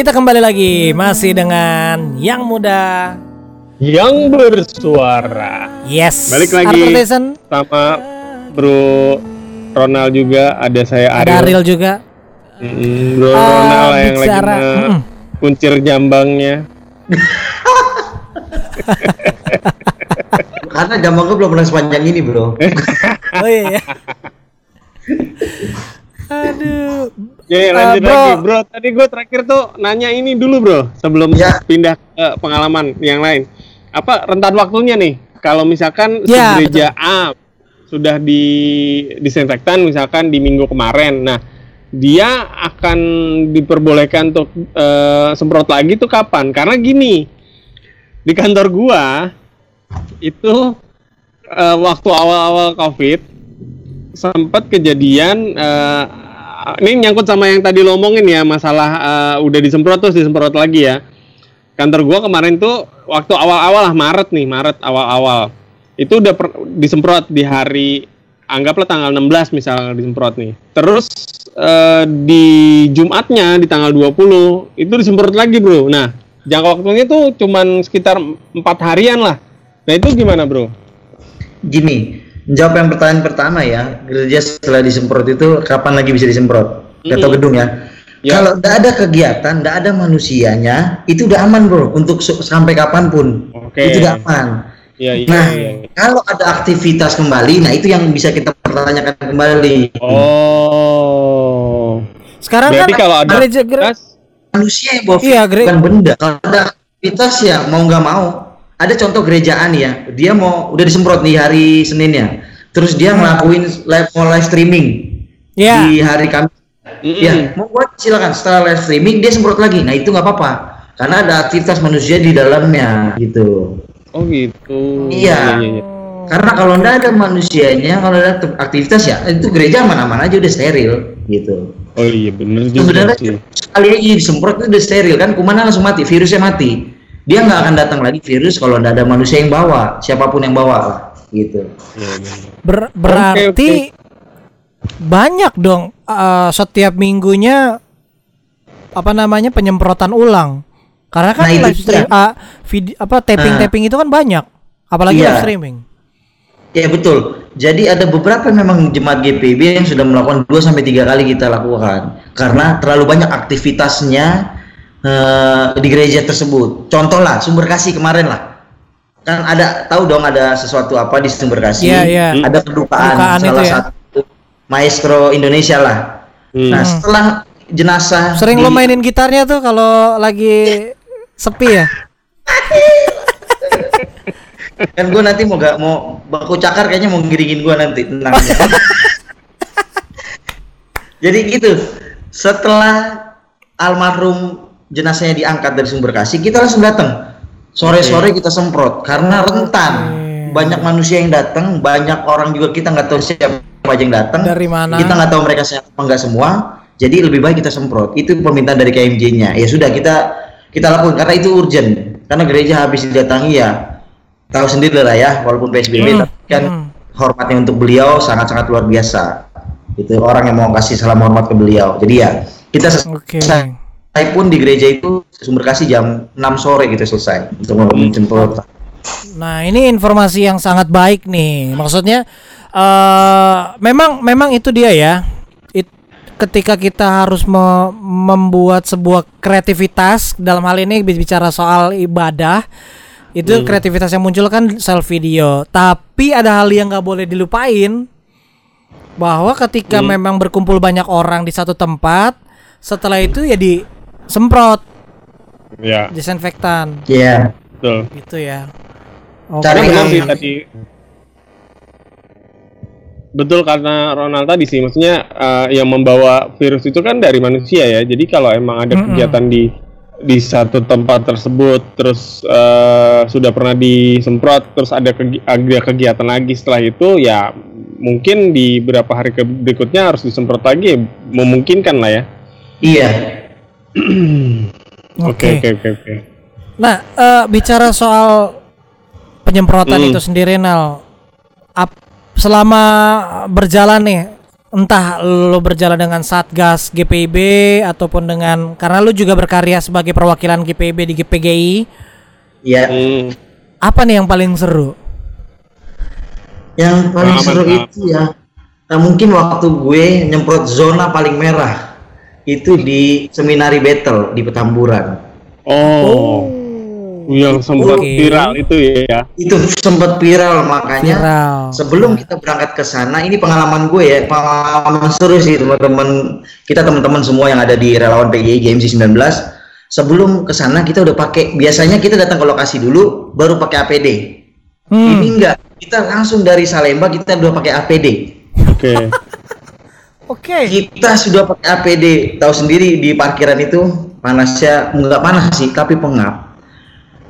S4: Kita kembali lagi masih dengan yang muda
S2: Yang bersuara
S4: Yes
S2: Balik lagi. Sama Bro Ronald juga ada saya
S4: Ada
S2: Ariel.
S4: Ariel juga
S2: Mm, Bro
S4: Ah,
S2: Ronald yang lagi
S4: bicara,
S2: nge-
S4: mm.
S2: kuncir jambangnya.
S3: karena jambang gue belum pernah sepanjang ini bro.
S4: Oh iya Aduh
S2: Ya,
S4: Eh,
S2: lanjut
S4: bro.
S2: lagi, bro. Tadi gue terakhir tuh nanya ini dulu, bro, sebelum
S3: Ya.
S2: pindah ke pengalaman yang lain. Apa rentan waktunya nih? Kalau misalkan
S4: Ya,
S2: si gereja A sudah di disinfektan, misalkan di minggu kemarin, nah dia akan diperbolehkan untuk eh, semprot lagi tuh kapan? Karena gini, di kantor gua itu eh, waktu awal-awal COVID sempat kejadian ini nyangkut sama yang tadi lo omongin ya masalah eh, udah disemprot terus disemprot lagi ya kantor gua kemarin tuh waktu awal-awal lah Maret nih Maret awal-awal itu udah per- disemprot di hari anggaplah tanggal 16 misalnya disemprot nih. Terus eh, di Jumatnya di tanggal 20 itu disemprot lagi, Bro. Nah, jangka waktunya tuh cuman sekitar empat harian lah. Nah, itu gimana, Bro?
S3: Gini, jawab yang pertanyaan pertama ya, gereja setelah disemprot itu kapan lagi bisa disemprot? Atau
S2: Mm-mm.
S3: gedung ya?
S2: Ya.
S3: Kalau tidak ada kegiatan, tidak ada manusianya, itu udah aman bro, untuk sampai kapan pun.
S2: Oke.
S3: Itu udah aman.
S2: Iya, iya,
S3: Nah,
S2: iya.
S3: kalau ada aktivitas kembali, nah itu yang bisa kita pertanyakan kembali.
S2: Oh.
S1: Sekarang
S2: Berarti
S1: kan
S2: kalau ada
S1: gereja gere-
S2: aktivitas,
S3: Manusia yang bawa
S1: Iya,
S3: bukan benda. Kalau ada aktivitas ya mau nggak mau. Ada contoh gerejaan ya, dia mau udah disemprot nih hari Seninnya, terus dia ngelakuin live mau live streaming
S1: ya
S3: di hari Kamis.
S2: Mm-mm.
S3: Ya, mau buat silakan. Setelah live streaming dia semprot lagi. Nah itu nggak apa-apa, karena ada aktivitas manusia di dalamnya gitu.
S2: Oh gitu.
S3: Iya.
S2: iya.
S3: Karena kalau nggak ada manusianya, kalau ada aktivitas ya itu gereja aman-aman aja udah steril gitu.
S2: Oh iya bener juga
S3: Sebenarnya sekali aja disemprot itu udah steril kan, kumannya langsung mati, virusnya mati. Dia nggak akan datang lagi virus kalau nggak ada manusia yang bawa, siapa pun yang bawa lah gitu.
S1: Ber- berarti banyak dong eh, setiap minggunya apa namanya penyemprotan ulang. Karena kan
S3: Nah, itu
S1: live stream
S3: dia.
S1: ah, video apa taping taping itu kan banyak, apalagi
S3: Iya.
S1: live streaming.
S3: Ya betul. Jadi ada beberapa memang jemaat GPB yang sudah melakukan 2 sampai tiga kali kita lakukan karena terlalu banyak aktivitasnya eh, di gereja tersebut. Contoh lah sumber kasih kemarin lah. Kan ada tahu dong ada sesuatu apa di sumber kasih.
S1: Iya, iya.
S3: Ada kedukaan,
S1: Kedukaan itu
S3: salah
S1: ya.
S3: satu maestro Indonesia lah.
S2: Hmm.
S3: Nah, setelah jenazah
S1: Sering
S3: di-
S1: lo mainin gitarnya tuh kalau lagi sepi ya?
S3: kan gue nanti mau gak mau baku cakar kayaknya mau ngiringin gue nanti tenang aja. jadi gitu setelah almarhum jenazahnya diangkat dari sumber kasih kita langsung datang. Sore-sore kita semprot karena rentan. Banyak manusia yang datang banyak orang juga kita nggak tahu siapa aja yang datang.
S1: Dari mana?
S3: kita nggak tahu mereka sehat apa nggak semua. Jadi lebih baik kita semprot. Itu permintaan dari KMJ-nya ya sudah kita kita lakukan karena itu urgent. Karena gereja habis didatangi ya tahu sendiri lah ya walaupun PSBB
S1: Hmm,
S3: tapi kan
S1: hmm.
S3: hormatnya untuk beliau sangat-sangat luar biasa. Itu orang yang mau kasih salam hormat ke beliau. Jadi ya kita
S1: Oke.
S3: Selesai pun di gereja itu sumber kasih jam 6 sore gitu selesai untuk menjemput
S1: Nah, ini informasi yang sangat baik nih. Maksudnya eh memang memang itu dia ya. It- ketika kita harus me- membuat sebuah kreativitas dalam hal ini bicara soal ibadah itu kreativitas yang muncul kan self video. Tapi ada hal yang nggak boleh dilupain bahwa ketika memang berkumpul banyak orang di satu tempat, setelah itu ya disemprot
S2: Ya,
S1: disinfektan
S3: ya
S2: betul.
S1: gitu ya.
S3: Cari
S2: Karena benar sih tadi. Betul karena Ronald tadi sih, maksudnya eh, yang membawa virus itu kan dari manusia ya. Jadi kalau emang ada
S1: Mm-mm.
S2: kegiatan di di satu tempat tersebut, terus eh, sudah pernah disemprot, terus ada, kegi- ada kegiatan lagi setelah itu, ya mungkin di beberapa hari ke- berikutnya harus disemprot lagi, memungkinkan lah ya.
S3: iya
S1: Oke.
S2: Oke, oke.
S1: Nah, eh, bicara soal penyemprotan
S2: Hmm.
S1: itu sendiri, Nal, ap- selama berjalan nih, entah lo berjalan dengan Satgas GPIB ataupun dengan karena lo juga berkarya sebagai perwakilan GPIB di GPGI,
S3: iya
S2: Hmm.
S1: apa nih yang paling seru?
S3: yang paling
S2: Pengalaman,
S3: seru
S2: Pak.
S3: itu ya nah, mungkin waktu gue nyemprot zona paling merah itu di seminari battle di Petamburan
S2: Oh, yang sempat
S1: Oke.
S2: viral itu ya.
S3: itu sempat viral makanya
S1: Viral.
S3: sebelum kita berangkat ke sana ini pengalaman gue ya pengalaman seru sih teman-teman kita teman-teman semua yang ada di relawan PGI GMC 19 sebelum ke sana kita udah pakai biasanya kita datang ke lokasi dulu baru pakai APD
S1: Hmm.
S3: ini enggak kita langsung dari Salemba kita udah pakai APD
S2: Oke.
S1: Oke.
S3: kita sudah pakai APD tahu sendiri di parkiran itu panasnya enggak panas sih tapi pengap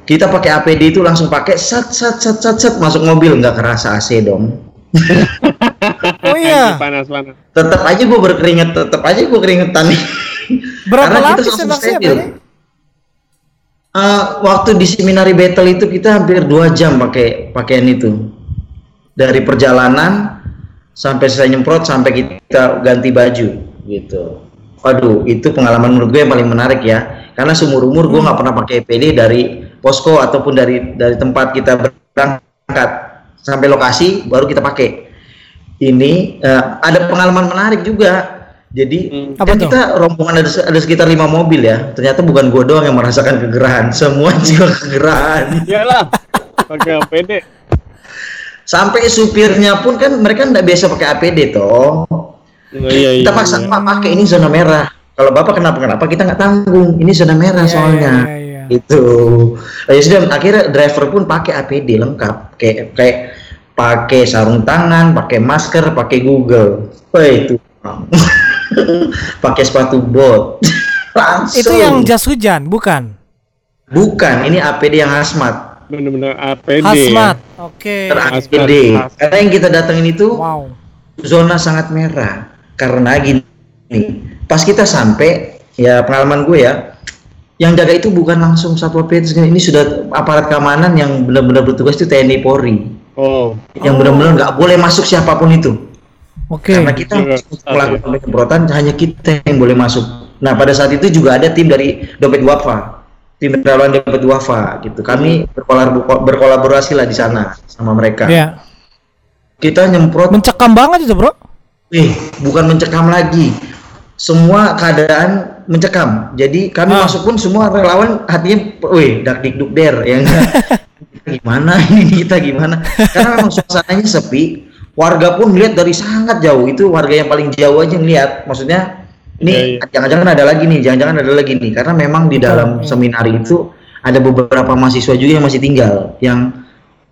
S3: kita pakai APD itu langsung pakai sat sat sat sat sat masuk mobil nggak kerasa AC dong
S1: Oh iya.
S2: panas panas.
S3: tetap aja gue berkeringat tetap aja gue keringetan
S1: Berapa
S3: Karena kita
S1: lapis
S3: langsung
S1: nih?
S3: Eh, waktu di seminari battle itu kita hampir dua jam pakai pakaian itu dari perjalanan sampai selesai nyemprot sampai kita ganti baju gitu. Waduh, itu pengalaman menurut gue yang paling menarik ya. Karena seumur umur gue nggak pernah pakai APD dari posko ataupun dari dari tempat kita berangkat sampai lokasi baru kita pakai. Ini eh, ada pengalaman menarik juga. Jadi
S2: Hmm.
S3: Kan kita rombongan ada, ada sekitar lima mobil ya. Ternyata bukan gue doang yang merasakan kegerahan, semua juga kegerahan.
S2: Iyalah. Pakai APD.
S3: Sampai supirnya pun kan mereka nggak biasa pakai APD toh.
S2: Oh, iya iya.
S3: kita paksa
S2: iya.
S3: pak pakai ini zona merah. Kalau bapak kenapa kenapa kita nggak tanggung. Ini zona merah
S1: Iya,
S3: soalnya.
S1: iya, iya.
S3: Itu. Ya sudah akhirnya driver pun pakai APD lengkap. Kayak kayak pakai sarung tangan, pakai masker, pakai Google. Wah itu. pakai sepatu bot. Langsung.
S1: Itu yang jas hujan, bukan?
S3: bukan, ini APD yang hazmat.
S2: Bener-bener APD.
S1: Hazmat. Oke.
S3: Ter-APD.
S2: Hazmat.
S3: Karena yang kita datengin itu
S1: Wow.
S3: zona sangat merah karena gini pas kita sampai ya pengalaman gue ya yang jaga itu bukan langsung satpol pp ini sudah aparat keamanan yang benar-benar bertugas itu TNI Polri
S2: Oh.
S3: yang benar-benar nggak boleh masuk siapa pun itu
S1: Oke.
S3: karena kita
S2: Iya,
S3: melakukan penyemprotan hanya kita yang boleh masuk nah pada saat itu juga ada tim dari dompet wafa tim relawan dompet wafa gitu kami berkolab- berkolaborasi lah di sana sama mereka
S1: Iya.
S3: kita nyemprot
S1: Mencekam banget itu, Bro.
S3: Eh, bukan mencekam lagi. Semua keadaan mencekam. Jadi kami
S1: Ah.
S3: masuk pun semua relawan hatinya, wih, dak dik duk der, ya enggak? gimana ini kita gimana? Karena memang suasananya sepi. Warga pun melihat dari sangat jauh. Itu warga yang paling jauh aja ngeliat. Maksudnya ini
S2: Iya, iya.
S3: jangan-jangan ada lagi nih, jangan-jangan ada lagi nih. Karena memang di dalam
S1: iya.
S3: seminar itu ada beberapa mahasiswa juga yang masih tinggal, yang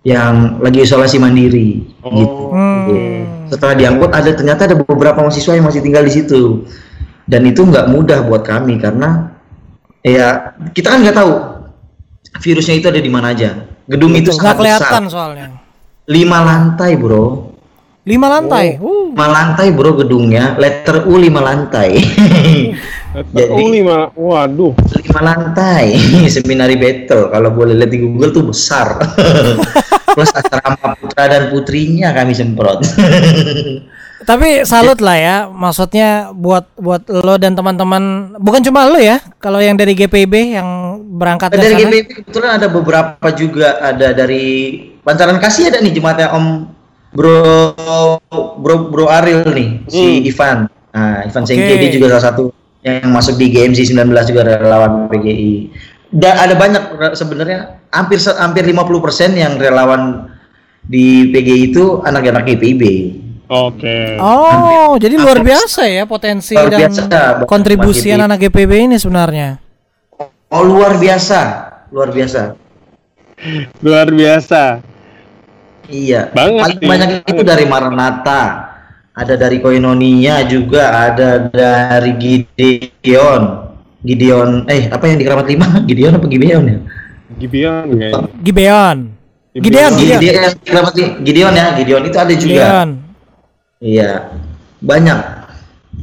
S3: yang lagi isolasi mandiri.
S2: Oh.
S3: Gitu.
S1: Hmm.
S3: Setelah diangkut ada ternyata ada beberapa mahasiswa yang masih tinggal di situ. Dan itu nggak mudah buat kami karena ya kita kan nggak tahu virusnya itu ada di mana aja. Gedung itu
S1: Nggak
S3: sangat
S1: kelihatan
S3: besar.
S1: soalnya.
S3: Lima lantai, Bro.
S1: Lima lantai. Uh.
S3: Lima lantai, Bro, gedungnya. Letter U lima lantai. Jadi-
S2: Oh lima. Waduh.
S3: lima lantai. Seminari Battle kalau boleh lihat di Google tuh besar. Plus asrama putra dan putrinya kami semprot.
S1: Tapi salut lah ya, maksudnya buat buat lo dan teman-teman, bukan cuma lo ya, kalau yang dari GPB yang berangkat
S3: dari
S1: sana.
S3: GPP kebetulan ada beberapa juga ada dari Pancaran Kasih ada nih jemaatnya Om Bro Bro Bro Ariel nih si Ivan. Nah, Ivan
S1: Oke.
S3: Sengke dia juga salah satu yang masuk di GMC 19 juga relawan PGI. Dan ada banyak sebenarnya hampir hampir 50% yang relawan di PGI itu anak-anak GPIB.
S2: Oke.
S1: Oh, jadi luar biasa ya potensi
S3: Luar
S1: dan
S3: biasa, Bang.
S1: kontribusi anak GPB ini sebenarnya.
S3: Oh, luar biasa, luar biasa.
S2: Luar biasa.
S3: Iya.
S2: Banget
S3: Paling
S2: sih.
S3: banyak itu dari Maranatha. Ada dari Koinonia juga, ada dari Gideon. Gideon, eh apa yang di Keramat Lima? Gideon apa Gideon ya?
S2: Gideon kayaknya.
S1: Gibeon. Gideon,
S2: Gideon.
S1: Gideon.
S3: Keramat Li- Gideon ya, Gideon itu ada juga.
S1: Gideon.
S3: Iya, banyak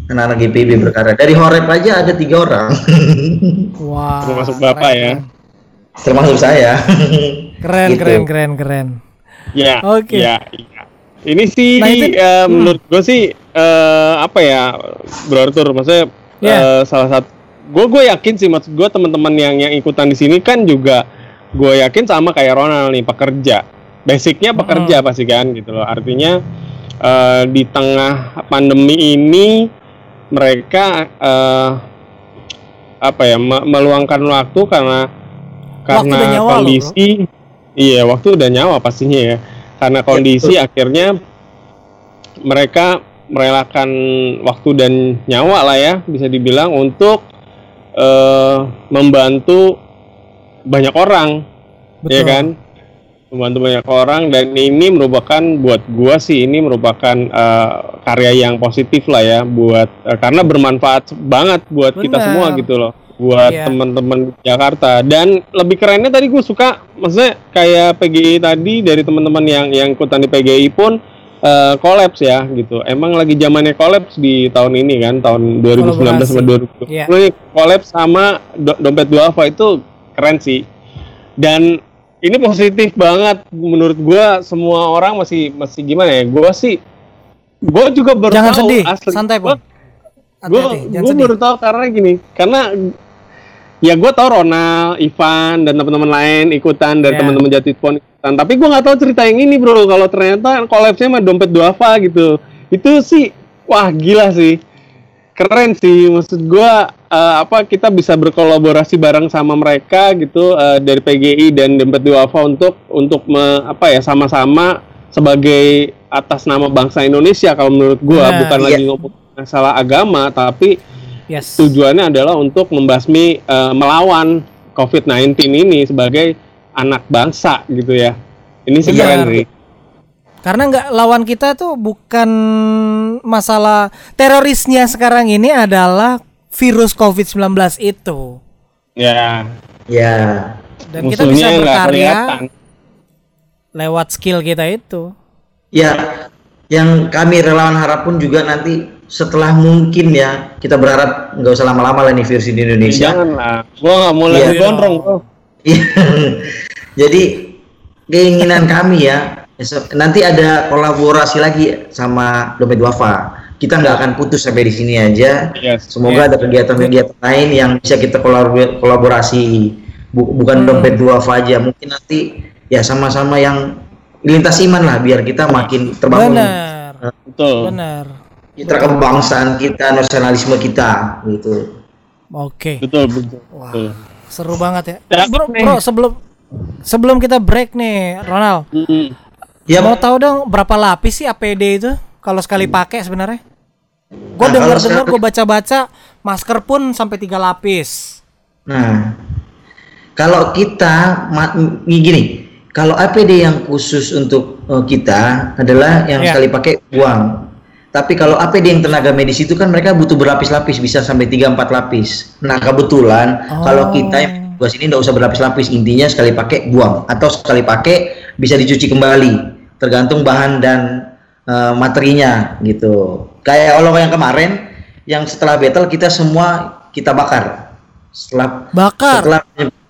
S3: anak-anak GPB berkarya. Dari Horeb aja ada tiga orang,
S1: Wah.
S2: Termasuk Bapak ya.
S3: termasuk saya.
S1: Keren,
S3: Gitu.
S1: keren, keren, keren.
S2: Ya.
S1: Oke.
S2: Ya. iya. Ini sih
S1: Nah, itu-
S2: eh, menurut gue sih eh, apa ya, Bro Arthur, maksudnya
S1: Ya.
S2: eh, salah satu gue gue yakin sih maksud gue teman-teman yang yang ikutan di sini kan juga gue yakin sama kayak Ronald nih pekerja. Basicnya pekerja pasti kan gitu loh. Artinya eh, di tengah pandemi ini mereka eh, apa ya me- meluangkan waktu karena karena
S1: loh,
S2: kondisi iya waktu udah nyawa pastinya ya. Karena kondisi akhirnya mereka merelakan waktu dan nyawa lah ya bisa dibilang untuk eh, membantu banyak orang. Ya
S1: Betul.
S2: kan? Membantu banyak orang dan ini merupakan buat gua sih ini merupakan eh, karya yang positif lah ya buat eh, karena bermanfaat banget buat kita
S1: Benar.
S2: semua gitu loh buat
S1: Iya.
S2: teman-teman Jakarta dan lebih kerennya tadi gue suka maksudnya kayak PGI tadi dari teman-teman yang yang ikutan di PGI pun eh, kolaps ya gitu emang lagi zamannya kolaps di tahun ini kan tahun 2019 sama
S1: Kolaborasi.
S2: 2020
S1: Iya.
S2: ini kolaps sama do- dompet duafa itu keren sih dan ini positif banget menurut gua semua orang masih masih gimana ya gua sih gua juga baru
S1: Jangan
S2: tahu
S1: sedih,
S2: asli
S1: santai, Pon.
S2: gue gue baru tahu karena gini karena ya gue tahu Ronald, Ivan dan teman-teman lain ikutan dari
S1: Ya.
S2: teman-teman Jatipon ikutan. Tapi gue nggak tahu cerita yang ini bro. Kalau ternyata collabsnya sama dompet duafa gitu. Itu sih wah gila sih. Keren sih. Maksud gue eh, apa kita bisa berkolaborasi bareng sama mereka gitu eh, dari PGI dan dompet duafa untuk untuk me- apa ya sama-sama sebagai atas nama bangsa Indonesia kalau menurut gue
S1: Benar,
S2: bukan
S3: iya.
S2: lagi ngomong masalah agama tapi
S1: Yes.
S2: tujuannya adalah untuk membasmi eh, melawan COVID-19 ini sebagai anak bangsa gitu ya. Ini sih
S1: Benar.
S2: keren sih.
S1: Karena nggak lawan kita tuh bukan masalah terorisnya sekarang ini adalah virus COVID-19 itu.
S2: Ya.
S3: Ya.
S1: Dan kita bisa
S2: musuhnya
S1: berkarya
S2: kelihatan.
S1: lewat skill kita itu.
S3: Ya, yang kami relawan harap pun juga nanti setelah mungkin ya kita berharap nggak usah lama-lama lah nih virus di Indonesia.
S2: Jangan lah. Gua nggak mau
S3: Iya.
S2: lagi gondrong bro.
S3: Iya. Jadi keinginan kami ya nanti ada kolaborasi lagi sama Dompet Wafa. Kita nggak akan putus sampai di sini aja.
S2: Yes.
S3: Semoga ada kegiatan-kegiatan lain yang bisa kita kolabor- kolaborasi. Bu- bukan Dompet Wafa aja. Mungkin nanti ya sama-sama yang lintas iman lah biar kita makin terbangun
S1: Benar.
S2: Betul.
S1: Benar.
S3: Citra kebangsaan kita, nasionalisme kita gitu.
S1: Oke.
S2: Betul betul.
S1: Wah. Seru banget ya.
S2: Ya,
S1: Bro, bro sebelum sebelum kita break nih, Ronald.
S2: Mm-mm.
S3: Ya,
S1: Mau tahu dong berapa lapis sih APD itu kalau sekali pakai sebenarnya? Gue
S3: Nah,
S1: dengar dengar gue baca baca masker pun sampai tiga lapis.
S3: Nah, kalau kita gini, kalau APD yang khusus untuk eh, kita adalah yang
S1: Ya.
S3: sekali pakai buang. Tapi kalau APD yang tenaga medis itu kan mereka butuh berlapis-lapis, bisa sampai 3-4 lapis. Nah, kebetulan
S1: Oh.
S3: kalau kita yang tugas ini nggak usah berlapis-lapis, intinya sekali pakai buang atau sekali pakai bisa dicuci kembali, tergantung bahan dan eh, materinya gitu. Kayak olong yang kemarin, yang setelah battle kita semua kita bakar. Setelah
S1: Bakar.
S3: setelah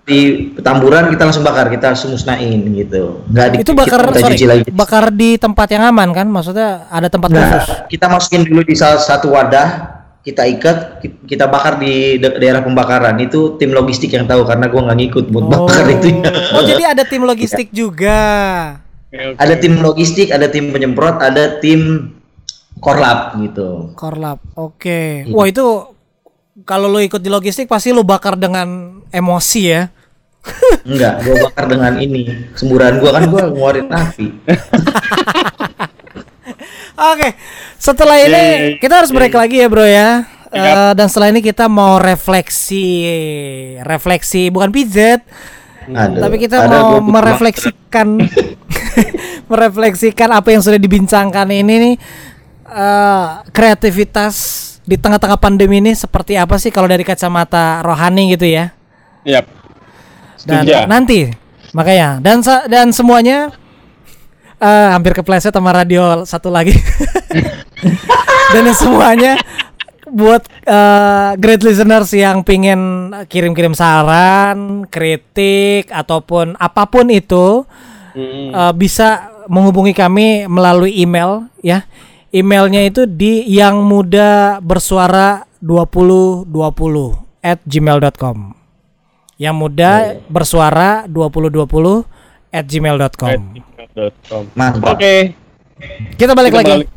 S3: di petamburan kita langsung bakar, kita langsung musnahin gitu. Nggak di,
S1: itu bakar
S3: kita
S1: sorry,
S3: lagi.
S1: bakar di tempat yang aman kan? Maksudnya ada tempat khusus.
S3: Nah, kita masukin dulu di salah satu wadah, kita ikat, ki- kita bakar di da- daerah pembakaran. Itu tim logistik yang tahu karena gua nggak ngikut buat bakar itu.
S1: Oh, jadi ada tim logistik juga.
S2: Oke, oke.
S3: ada tim logistik, ada tim penyemprot, ada tim korlap gitu.
S1: Korlap. Oke.
S3: Iya.
S1: Wah, itu kalau lo ikut di logistik pasti lo bakar dengan emosi ya.
S3: Enggak, gua bakar dengan ini. Semburan gua kan gua ngeluarin api.
S1: Oke, setelah ini kita harus break lagi ya bro ya. Eh, dan setelah ini kita mau refleksi, refleksi bukan pijat,
S3: Aduh,
S1: tapi kita
S3: ada
S1: mau merefleksikan, merefleksikan apa yang sudah dibincangkan ini nih eh, kreativitas di tengah-tengah pandemi ini seperti apa sih kalau dari kacamata rohani gitu ya?
S2: Yap.
S1: Dan
S2: Setuju.
S1: nanti makanya dan dan semuanya eh, hampir kepleset sama radio satu lagi dan semuanya buat eh, great listeners yang pingin kirim-kirim saran kritik ataupun apa pun itu
S2: Mm.
S1: eh, bisa menghubungi kami melalui email ya emailnya itu di yang muda bersuara 2020 at gmail.com yang muda bersuara 2020 at gmail.com.
S3: Mantap.
S2: Oke.
S1: kita balik
S2: kita
S1: lagi
S2: balik.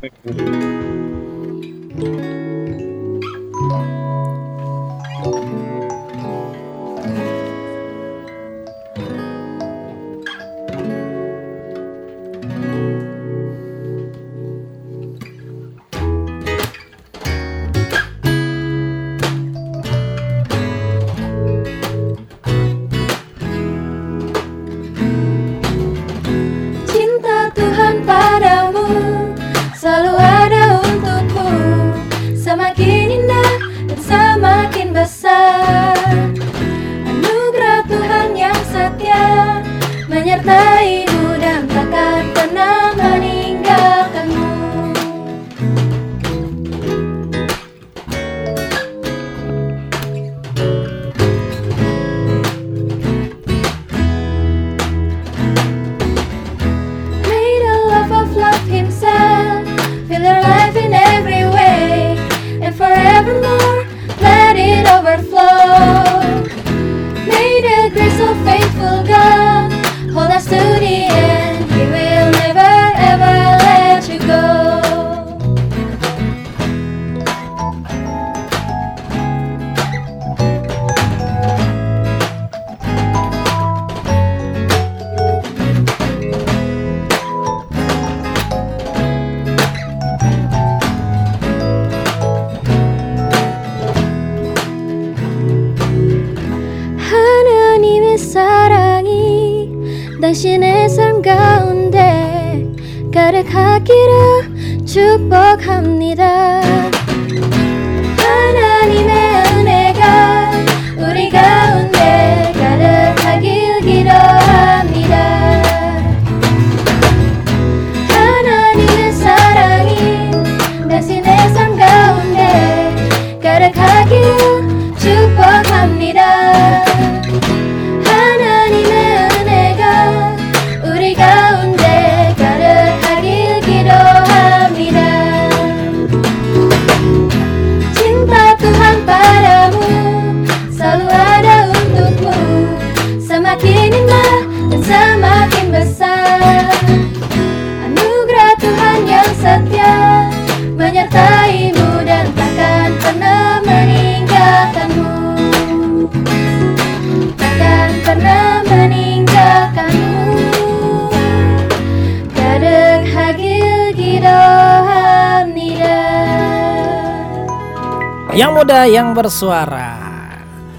S5: Yang
S1: bersuara.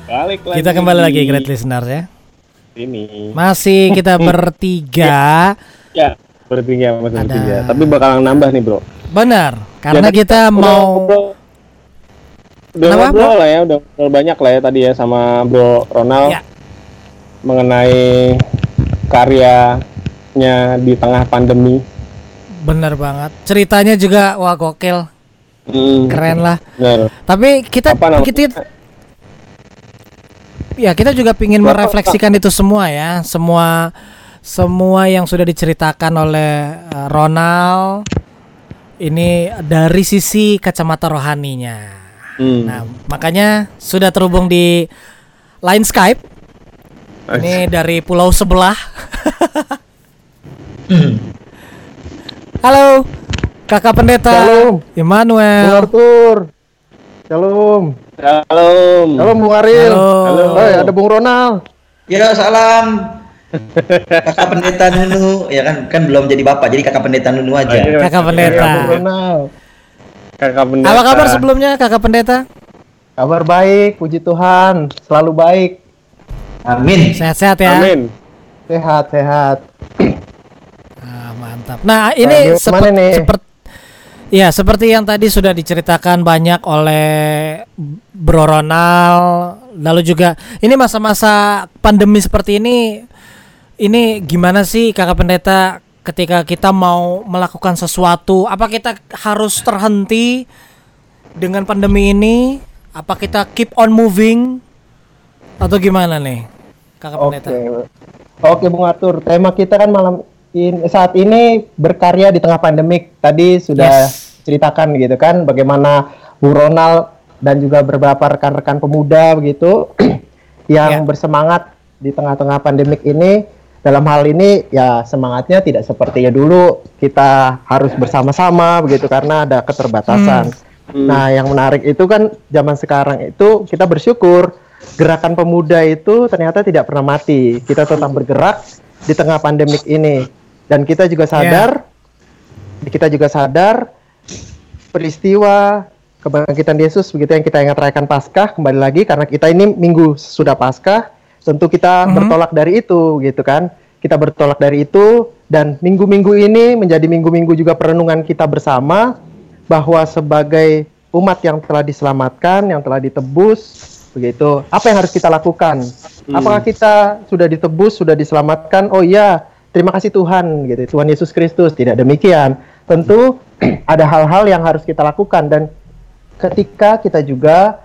S2: Balik lagi.
S1: Kita kembali lagi great listener ya.
S2: Ini.
S1: Masih kita bertiga.
S2: Ya, bertiga masih
S1: Ada-
S2: bertiga. Tapi bakalan nambah nih, Bro.
S1: Benar, karena
S2: Jadi
S1: kita
S2: udah
S1: mau
S2: ngobrol- udah
S1: Kenapa,
S2: ngobrol lah ya, udah ngobrol banyak lah ya tadi ya sama Bro Ronald
S1: Ya.
S2: mengenai karyanya di tengah pandemi.
S1: benar banget. Ceritanya juga wah gokil,
S2: Hmm,
S1: keren lah.
S2: bener.
S1: Tapi kita kita ya kita juga pingin
S2: Bapak-
S1: merefleksikan itu semua ya, semua semua yang sudah diceritakan oleh eh, Ronald ini dari sisi kacamata rohaninya.
S2: Hmm.
S1: Nah, makanya sudah terhubung di line Skype. Ini dari pulau sebelah. Halo, Kakak Pendeta
S6: Shalom. Bung
S1: Immanuel.
S6: Arthur. Shalom.
S2: Shalom.
S6: Shalom Bung Aril.
S1: Halo.
S6: Hai, ada Bung Ronald.
S3: Ya salam. Kakak pendeta Nunu, ya kan kan belum jadi bapak, jadi kakak pendeta Nunu aja.
S2: Ayo.
S1: Kakak Pendeta.
S6: Bung Ronald.
S2: Kakak pendeta.
S1: Apa kabar sebelumnya Kakak Pendeta?
S6: Kabar baik, puji Tuhan. Selalu baik.
S3: Amin.
S1: Sehat-sehat ya.
S2: Amin.
S6: Sehat, sehat.
S1: Ah, mantap. Nah, ini seperti? Ya, seperti yang tadi sudah diceritakan banyak oleh Bro Ronald, lalu juga ini masa-masa pandemi seperti ini ini gimana sih Kakak Pendeta ketika kita mau melakukan sesuatu, apa kita harus terhenti dengan pandemi ini? Apa kita keep on moving atau gimana nih? Kakak
S6: Oke.
S1: Pendeta.
S6: Oke, Bung Arthur. Tema kita kan malam ini saat ini berkarya di tengah pandemik. Tadi sudah
S1: Yes.
S6: ceritakan gitu kan bagaimana Bung Ronald dan juga beberapa rekan-rekan pemuda begitu yang
S1: Ya.
S6: bersemangat di tengah-tengah pandemik ini. Dalam hal ini ya semangatnya tidak seperti ya dulu kita harus bersama-sama begitu karena ada keterbatasan. Nah, yang menarik itu kan zaman sekarang itu kita bersyukur gerakan pemuda itu ternyata tidak pernah mati. Kita tetap bergerak di tengah pandemik ini dan kita juga sadar kita juga sadar peristiwa kebangkitan Yesus begitu yang kita ingat rayakan Paskah kembali lagi karena kita ini minggu sudah Paskah tentu kita bertolak dari itu gitu kan. Kita bertolak dari itu dan minggu-minggu ini menjadi minggu-minggu juga perenungan kita bersama bahwa sebagai umat yang telah diselamatkan yang telah ditebus begitu. Apa yang harus kita lakukan? Apakah kita sudah ditebus sudah diselamatkan? Oh iya terima kasih Tuhan gitu. Tuhan Yesus Kristus tidak demikian. Tentu ada hal-hal yang harus kita lakukan. Dan ketika kita juga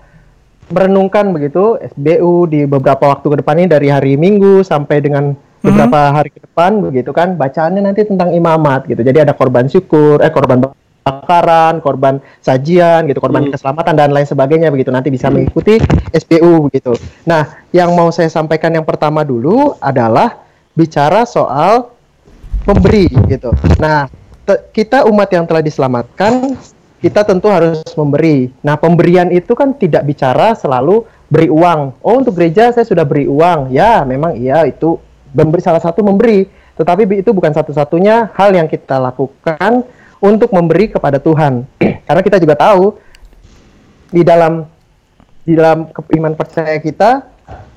S6: merenungkan begitu SBU di beberapa waktu ke depan ini dari hari Minggu sampai dengan beberapa hari ke depan begitu kan bacaannya nanti tentang imamat gitu. Jadi ada korban syukur eh korban bakaran korban sajian gitu korban keselamatan dan lain sebagainya begitu. Nanti bisa mengikuti SBU begitu nah yang mau saya sampaikan yang pertama dulu adalah bicara soal memberi gitu. Nah, kita umat yang telah diselamatkan, kita tentu harus memberi. Nah, pemberian itu kan tidak bicara selalu beri uang. Oh, untuk gereja saya sudah beri uang. Ya, memang iya itu memberi salah satu memberi, tetapi itu bukan satu-satunya hal yang kita lakukan untuk memberi kepada Tuhan. Karena kita juga tahu di dalam di dalam iman percaya kita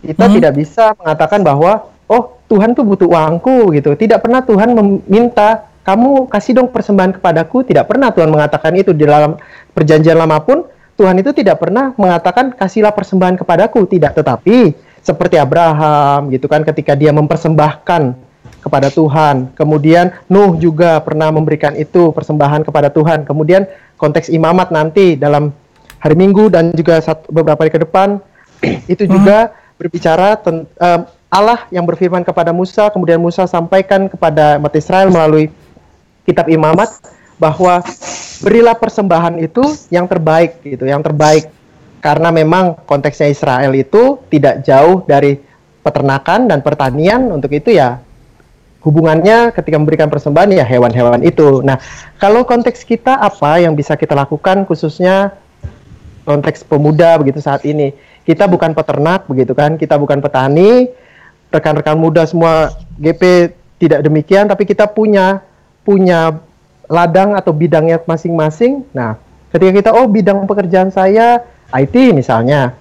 S6: kita tidak bisa mengatakan bahwa oh Tuhan tuh butuh uangku gitu. Tidak pernah Tuhan meminta kamu kasih dong persembahan kepadaku. Tidak pernah Tuhan mengatakan itu di dalam perjanjian lama pun Tuhan itu tidak pernah mengatakan kasihlah persembahan kepadaku. Tidak, tetapi seperti Abraham gitu kan ketika dia mempersembahkan kepada Tuhan. Kemudian Nuh juga pernah memberikan itu persembahan kepada Tuhan. Kemudian konteks imamat nanti dalam hari Minggu dan juga satu, beberapa hari ke depan itu juga berbicara tentang Allah yang berfirman kepada Musa, kemudian Musa sampaikan kepada umat Israel melalui kitab imamat bahwa berilah persembahan itu yang terbaik gitu, yang terbaik karena memang konteksnya Israel itu tidak jauh dari peternakan dan pertanian untuk itu ya hubungannya ketika memberikan persembahan ya hewan-hewan itu. Nah, kalau konteks kita apa yang bisa kita lakukan khususnya konteks pemuda begitu saat ini. Kita bukan peternak begitu kan, kita bukan petani. Rekan-rekan muda semua GP tidak demikian tapi kita punya punya ladang atau bidangnya masing-masing. Nah, ketika kita oh bidang pekerjaan saya IT misalnya.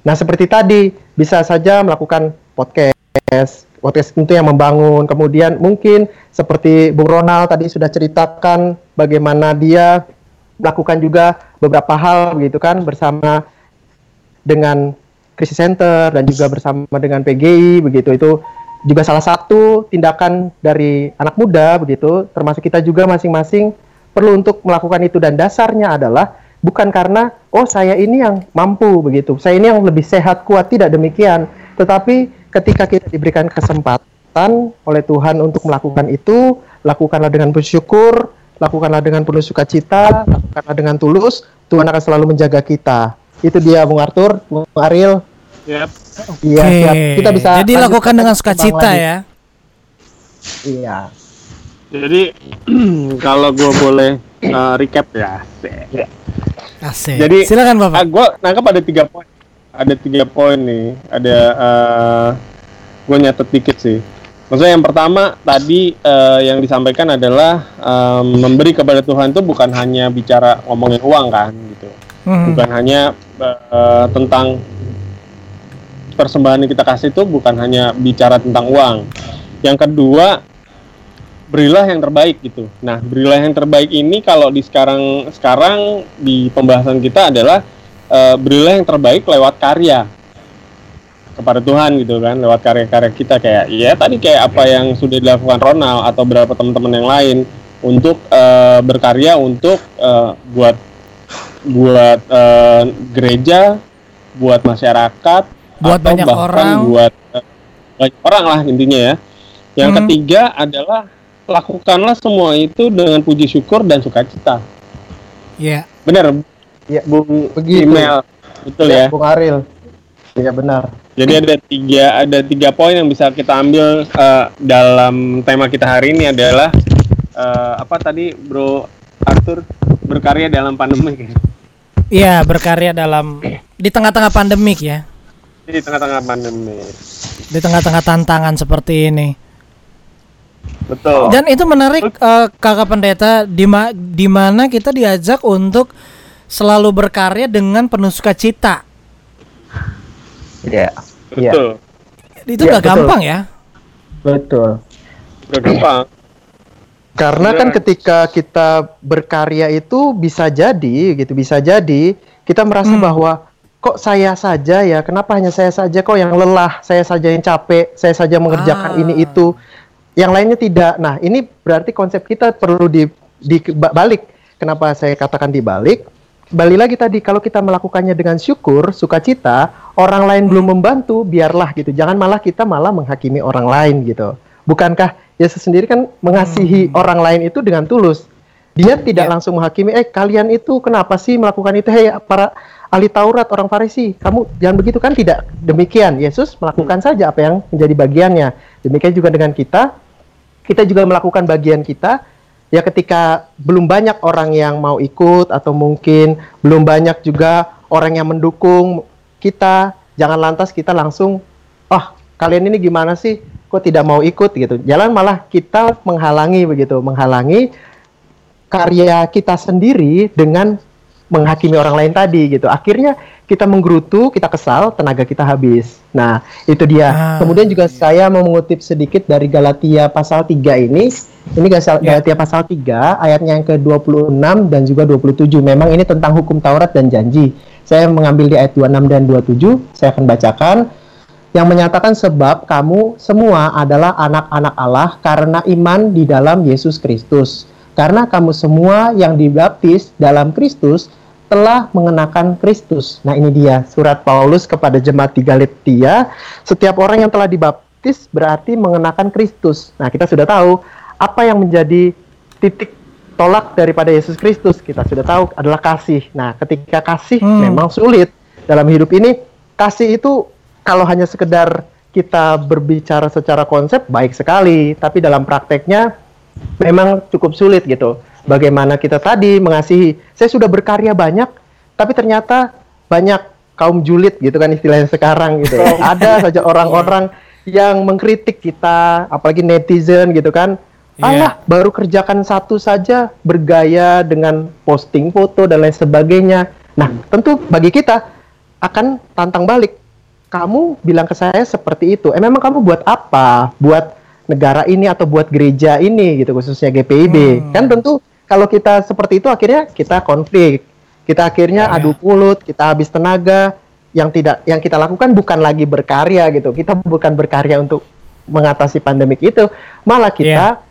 S6: Nah, seperti tadi bisa saja melakukan podcast podcast itu yang membangun. Kemudian mungkin seperti Bung Ronald tadi sudah ceritakan bagaimana dia melakukan juga beberapa hal begitu kan bersama dengan krisis center dan juga bersama dengan PGI begitu. Itu juga salah satu tindakan dari anak muda begitu. Termasuk kita juga masing-masing perlu untuk melakukan itu. Dan dasarnya adalah bukan karena oh saya ini yang mampu begitu. Saya ini yang lebih sehat kuat tidak demikian. Tetapi ketika kita diberikan kesempatan oleh Tuhan untuk melakukan itu lakukanlah dengan bersyukur lakukanlah dengan penuh sukacita lakukanlah dengan tulus Tuhan akan selalu menjaga kita. Itu dia Bung Arthur Bung Ariel
S2: Yep.
S6: iya
S1: Oke.
S6: siap kita bisa
S1: Jadi lakukan dengan sukacita ya.
S6: iya
S2: Jadi kalau gue boleh uh, recap ya.
S1: Asik.
S2: Jadi
S1: silakan Bapak.
S2: Ah, gue nangkap ada tiga poin. Ada tiga poin nih. Ada uh, gue nyatet dikit sih. Maksudnya yang pertama tadi uh, yang disampaikan adalah um, memberi kepada Tuhan itu bukan hanya bicara ngomongin uang kan gitu.
S1: Hmm.
S2: Bukan hanya uh, tentang persembahan yang kita kasih itu bukan hanya bicara tentang uang. Yang kedua berilah yang terbaik gitu. Nah, berilah yang terbaik ini kalau di sekarang sekarang di pembahasan kita adalah eh, berilah yang terbaik lewat karya kepada Tuhan gitu kan, lewat karya-karya kita kayak ya tadi kayak apa yang sudah dilakukan Ronald atau beberapa teman-teman yang lain untuk eh, berkarya untuk eh, buat buat eh, gereja, buat masyarakat,
S1: Buat
S2: atau
S1: banyak
S2: bahkan
S1: orang.
S2: buat eh, banyak orang lah intinya ya. Yang
S1: Hmm.
S2: ketiga adalah lakukanlah semua itu dengan puji syukur dan sukacita.
S1: Iya.
S2: Benar,
S6: Iya,
S2: Bung
S6: begitu.
S2: email, betul ya.
S6: Bung Ariel iya benar
S2: Jadi ada tiga ada tiga poin yang bisa kita ambil eh, dalam tema kita hari ini adalah eh, apa tadi Bro Arthur berkarya dalam pandemi.
S1: Iya, berkarya dalam di tengah-tengah pandemik ya.
S2: Di tengah-tengah pandemi.
S1: Di tengah-tengah tantangan seperti ini.
S2: Betul.
S1: Dan itu menarik eh, Kakak Pendeta di ma- di mana kita diajak untuk selalu berkarya dengan penuh sukacita.
S6: iya iya
S2: Betul.
S1: Itu
S6: Iya,
S1: nggak
S6: betul.
S1: gampang ya.
S6: betul
S2: Udah gampang.
S6: Karena kan ketika kita berkarya itu bisa jadi gitu, bisa jadi kita merasa
S1: Hmm.
S6: bahwa kok saya saja ya, kenapa hanya saya saja kok yang lelah, saya saja yang capek, saya saja mengerjakan
S1: Ah.
S6: ini itu, yang lainnya tidak. Nah, ini berarti konsep kita perlu di dibalik. Kenapa saya katakan dibalik? Balik lagi tadi kalau kita melakukannya dengan syukur, sukacita, orang lain belum membantu, biarlah gitu. Jangan malah kita malah menghakimi orang lain gitu. Bukankah Yesus sendiri kan mengasihi orang lain itu dengan tulus. Dia tidak
S1: Ya.
S6: langsung menghakimi, eh kalian itu kenapa sih melakukan itu? Hei para ahli Taurat, orang Farisi, kamu jangan begitu kan? Tidak demikian. Yesus melakukan saja apa yang menjadi bagiannya. Demikian juga dengan kita, kita juga melakukan bagian kita. Ya ketika belum banyak orang yang mau ikut atau mungkin belum banyak juga orang yang mendukung kita, jangan lantas kita langsung, oh kalian ini gimana sih? Kok tidak mau ikut gitu? Jalan malah kita menghalangi begitu, menghalangi karya kita sendiri dengan menghakimi orang lain tadi gitu. Akhirnya kita menggerutu, kita kesal, tenaga kita habis. Nah, itu dia.
S1: Ah,
S6: Kemudian juga saya mau mengutip sedikit dari Galatia pasal 3 ini. Ini
S1: Ya.
S6: Galatia pasal 3 ayatnya yang ke-26 dan juga 27. Memang ini tentang hukum Taurat dan janji. Saya mengambil di ayat 26 dan 27, saya akan bacakan yang menyatakan sebab kamu semua adalah anak-anak Allah karena iman di dalam Yesus Kristus. Karena kamu semua yang dibaptis dalam Kristus telah mengenakan Kristus. Nah, ini dia surat Paulus kepada jemaat di Galatia. Setiap orang yang telah dibaptis berarti mengenakan Kristus. Nah, kita sudah tahu apa yang menjadi titik tolak daripada Yesus Kristus. Kita sudah tahu adalah kasih. Nah, ketika kasih
S1: Hmm.
S6: memang sulit dalam hidup ini, kasih itu kalau hanya sekedar kita berbicara secara konsep baik sekali, tapi dalam prakteknya memang cukup sulit gitu. Bagaimana kita tadi mengasihi, saya sudah berkarya banyak, tapi ternyata banyak kaum julid gitu kan istilahnya sekarang gitu. Ada saja orang-orang yang mengkritik kita, apalagi netizen gitu kan.
S1: Iya.
S6: Allah baru kerjakan satu saja bergaya dengan posting foto dan lain sebagainya. Nah, tentu bagi kita akan tantang balik. Kamu bilang ke saya seperti itu. Eh memang kamu buat apa? Buat negara ini atau buat gereja ini gitu khususnya GPIB.
S1: Hmm.
S6: Kan tentu kalau kita seperti itu akhirnya kita konflik. Kita akhirnya
S1: Ya, ya.
S6: adu mulut, kita habis tenaga. Yang tidak yang kita lakukan bukan lagi berkarya gitu. Kita bukan berkarya untuk mengatasi pandemik itu, malah kita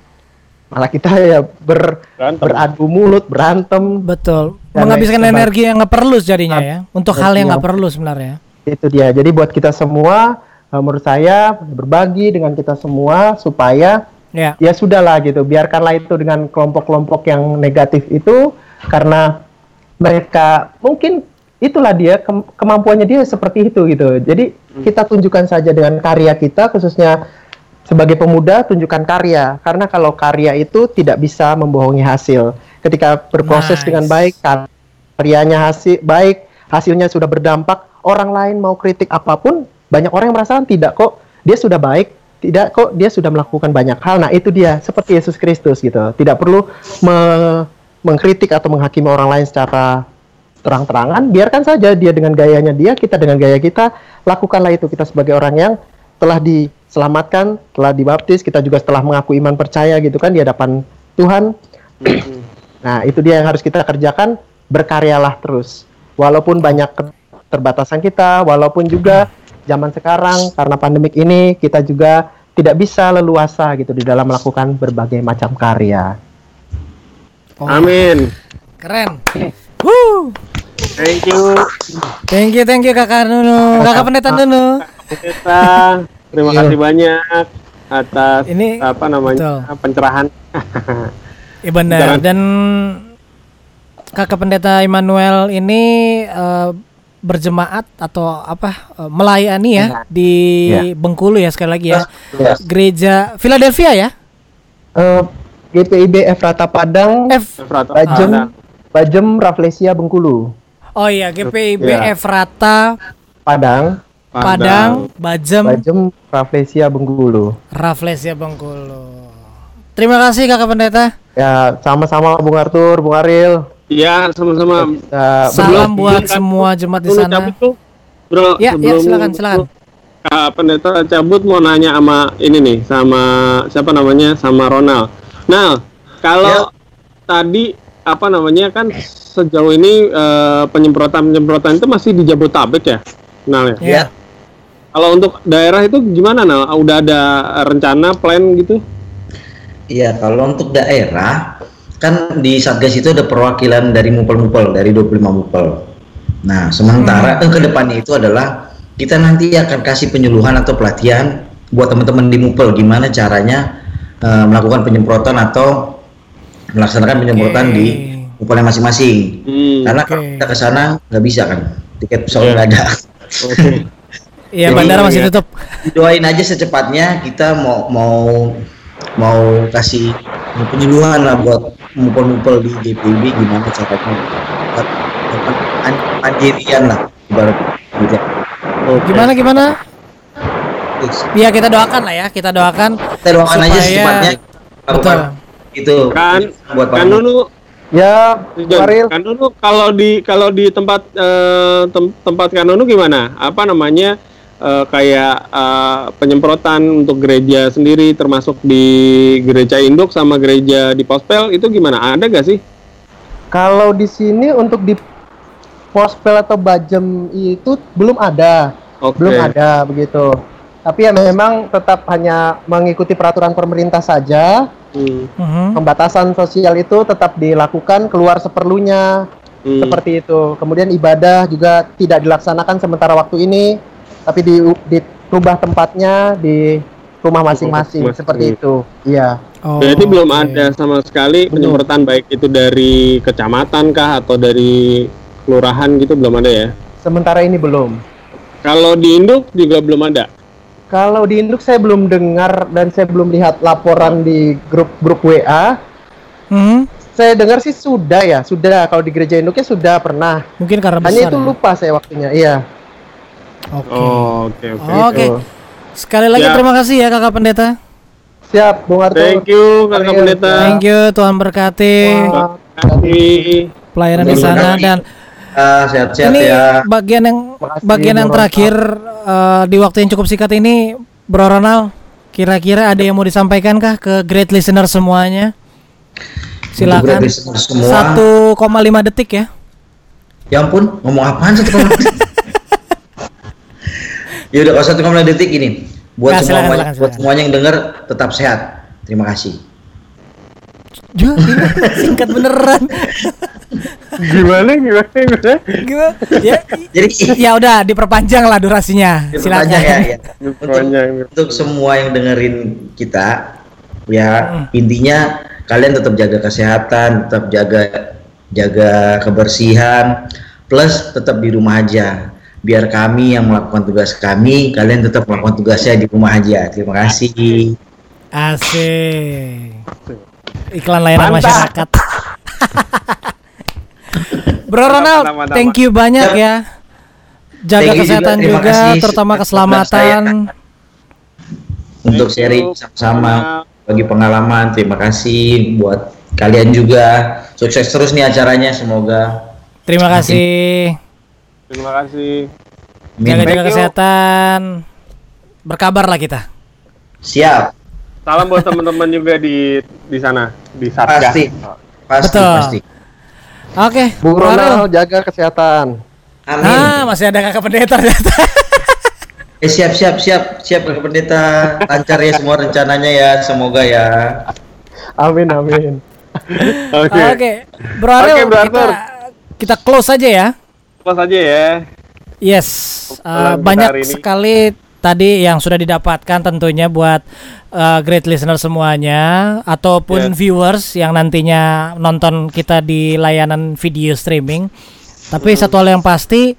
S6: malah kita ya ber
S2: Berantem.
S6: beradu mulut, berantem.
S1: Betul. Menghabiskan
S6: lain
S1: energi yang nggak perlu jadinya ya. Untuk hal yang
S6: Iya.
S1: nggak perlu sebenarnya.
S6: Itu dia. Jadi buat kita semua eh, menurut saya berbagi dengan kita semua supaya
S1: Ya.
S6: ya sudahlah gitu. Biarkanlah itu dengan kelompok-kelompok yang negatif itu karena mereka mungkin itulah dia kem- kemampuannya dia seperti itu gitu. Jadi kita tunjukkan saja dengan karya kita khususnya sebagai pemuda tunjukkan karya. Karena kalau karya itu tidak bisa membohongi hasil. Ketika berproses
S1: Nice.
S6: dengan baik karyanya hasil baik hasilnya sudah berdampak orang lain mau kritik apa pun banyak orang yang merasakan tidak kok dia sudah baik tidak kok dia sudah melakukan banyak hal. Nah itu dia seperti Yesus Kristus gitu. Tidak perlu me- mengkritik atau menghakimi orang lain secara terang-terangan. Biarkan saja dia dengan gayanya dia kita dengan gaya kita. Lakukanlah itu kita sebagai orang yang telah diselamatkan telah dibaptis. Kita juga setelah mengaku iman percaya gitu kan di hadapan Tuhan. Nah, itu dia yang harus kita kerjakan, berkaryalah terus. Walaupun banyak keterbatasan kita, walaupun juga zaman sekarang karena pandemik ini kita juga tidak bisa leluasa gitu di dalam melakukan berbagai macam karya.
S1: Oh,
S2: Amin.
S1: Keren. Woo.
S2: Thank you.
S1: Thank you, thank you Kakak Nunu. Kakak Pendeta Nunu.
S2: Kita terima kasih banyak atas
S1: Ini-
S2: apa namanya pencerahan.
S1: Iya benar. Dan Kakak Pendeta Immanuel ini eh, berjemaat atau apa eh, melayani ya di Bengkulu ya sekali lagi ya. Gereja Philadelphia ya.
S6: Eh, GPIB Efrata Padang,
S1: F
S2: Efrata.
S6: Bajem,
S2: Ada.
S6: Bajem Raflesia Bengkulu.
S1: Oh iya GPIB
S2: Ya.
S1: Efrata
S6: Padang,
S1: Padang Bajem
S6: Bajem Raflesia Bengkulu.
S1: Rafflesia Bengkulu. Terima kasih Kakak Pendeta.
S6: Ya, sama-sama Bung Arthur, Bung Aril.
S2: Iya, sama-sama.
S6: Kita
S1: Salam buat
S2: kan-
S1: semua jemaat di sana.
S2: cabut tuh, Bro,
S1: Ya, ya
S2: sebelum
S1: silakan silakan.
S2: Kak Pendeta cabut mau nanya sama ini nih, sama siapa namanya? Sama Ronald. Nah, kalau tadi apa namanya kan sejauh ini eh, penyemprotan-penyemprotan itu masih di Jabotabek ya? Nah, ya.
S1: Ya.
S2: Kalau untuk daerah itu gimana? Nah, udah ada rencana plan gitu?
S3: Iya, kalau untuk daerah kan di Satgas itu ada perwakilan dari Mupel-Mupel, dari 25 Mupel. Nah, sementara eh, ke depannya itu adalah kita nanti akan kasih penyuluhan atau pelatihan buat teman-teman di Mupel gimana caranya eh, melakukan penyemprotan atau melaksanakan penyemprotan
S1: Oke.
S3: di Mupelnya masing-masing.
S2: Hmm.
S3: Karena kalau
S1: Oke.
S3: kita ke sana nggak bisa kan, tiket pesawat nggak ada.
S2: Oke.
S1: Iya, bandara masih
S2: ya.
S1: tutup.
S3: doain aja secepatnya kita mau mau mau kasih penyuluhan lah buat ngumpul-ngumpul di GPB gimana caranya buat mandirian lah ibarat gitu.
S1: Gimana gimana?
S3: Terus,
S1: Ya kita doakan lah ya, kita doakan.
S3: kita doakan aja
S1: Supaya-
S3: secepatnya
S1: Betul.
S3: itu
S2: Kan
S3: buat
S2: kan dulu
S6: Ya,
S2: John,
S6: Waril.
S2: Kanunu kalau di kalau di tempat eh, tem- tempat Kanunu gimana? Apa namanya? Eh, kayak eh, penyemprotan untuk gereja sendiri termasuk di gereja induk sama gereja di Pospel itu gimana? Ada gak sih?
S6: Kalau di sini untuk di pospel atau bajem itu belum ada,
S2: Oke.
S6: belum ada begitu. Tapi ya memang tetap hanya mengikuti peraturan pemerintah saja.
S2: Hmm,
S1: Mhm.
S6: Pembatasan sosial itu tetap dilakukan keluar seperlunya,
S2: hmm.
S6: seperti itu. Kemudian ibadah juga tidak dilaksanakan sementara waktu ini, tapi di dirubah tempatnya di rumah masing-masing seperti itu. Iya.
S1: Oh,
S2: Berarti belum
S1: oke.
S2: ada sama sekali
S6: Belum.
S2: penyemprotan baik itu dari kecamatan kah atau dari kelurahan gitu belum ada ya?
S6: Sementara ini belum.
S2: Kalau di induk juga belum ada.
S6: Kalau di induk saya belum dengar dan saya belum lihat laporan di grup-grup WA.
S1: Mhm.
S6: Saya dengar sih sudah ya, sudah. Kalau di gereja induknya sudah pernah.
S1: Mungkin karena
S6: Hanya
S1: besar.
S6: itu
S1: ya?
S6: lupa saya waktunya. Iya.
S1: Oke.
S2: Oh, oke oke.
S1: Oke.
S6: Gitu.
S1: Sekali lagi
S2: Ya.
S1: terima kasih ya Kakak Pendeta.
S6: Siap, Bung Arthur.
S2: Thank you Kakak. Pendeta.
S1: Thank you Tuhan berkati
S2: kasih.
S1: pelayanan di sana dan
S3: Ah, sehat-sehat
S1: ini
S3: ya.
S1: bagian yang
S6: Makasih,
S1: bagian yang terakhir eh, di waktu yang cukup singkat ini Bro Ronald kira-kira ada yang mau disampaikan kah ke great listener semuanya? Silakan.
S3: listener semua.
S1: 1,5 detik ya.
S3: Ya ampun, ngomong apaan satu koma Ya udah, kalau satu koma detik ini. Buat
S1: Nah,
S3: semua
S1: silakan, silakan,
S3: buat
S1: silakan.
S3: semuanya yang dengar tetap sehat. Terima kasih.
S1: Ya, singkat beneran.
S2: Gimana gimana gimana?
S1: Gimana? Ya,
S3: Jadi
S1: ya udah diperpanjang lah durasinya. Silakan.
S3: Ya, ya. Untuk,
S2: Diperpanjang.
S3: untuk semua yang dengerin kita, ya
S1: Hmm.
S3: intinya kalian tetap jaga kesehatan, tetap jaga jaga kebersihan, plus tetap di rumah aja. Biar kami yang melakukan tugas kami, kalian tetap melakukan tugasnya di rumah aja. Terima kasih.
S1: Asik. Iklan layanan
S2: Mantap.
S1: masyarakat. Bro Ronald,
S2: Mantap, mantap,
S1: thank you banyak ya. Jaga
S3: Thank
S1: kesehatan
S3: juga,
S1: juga,
S3: kasih
S1: terutama keselamatan.
S3: Untuk sharing sama-sama bagi pengalaman. Terima kasih buat kalian juga. Sukses terus nih acaranya, semoga.
S1: Terima kasih.
S2: Terima kasih.
S1: Jaga-jaga kesehatan. Berkabar lah kita.
S3: Siap.
S2: Salam buat teman-teman juga di di sana di Satgas.
S3: Pasti. Pasti,
S1: Betul.
S3: pasti.
S1: Oke,
S6: Bung
S1: Ariel.
S6: Ronald jaga kesehatan.
S3: Amin.
S1: Ah, masih ada kakak pendeta ternyata.
S3: Eh, siap, siap, siap, siap Kakak Pendeta. Lancar ya semua rencananya ya, semoga ya.
S6: Amin amin.
S2: Oke.
S1: Oke, Bro
S2: Oke, Bro
S1: kita, kita close aja ya.
S2: Close aja ya.
S1: Yes, uh, banyak sekali tadi yang sudah didapatkan tentunya buat uh, great listener semuanya ataupun
S2: Yes.
S1: viewers yang nantinya nonton kita di layanan video streaming. Tapi satu hal yang pasti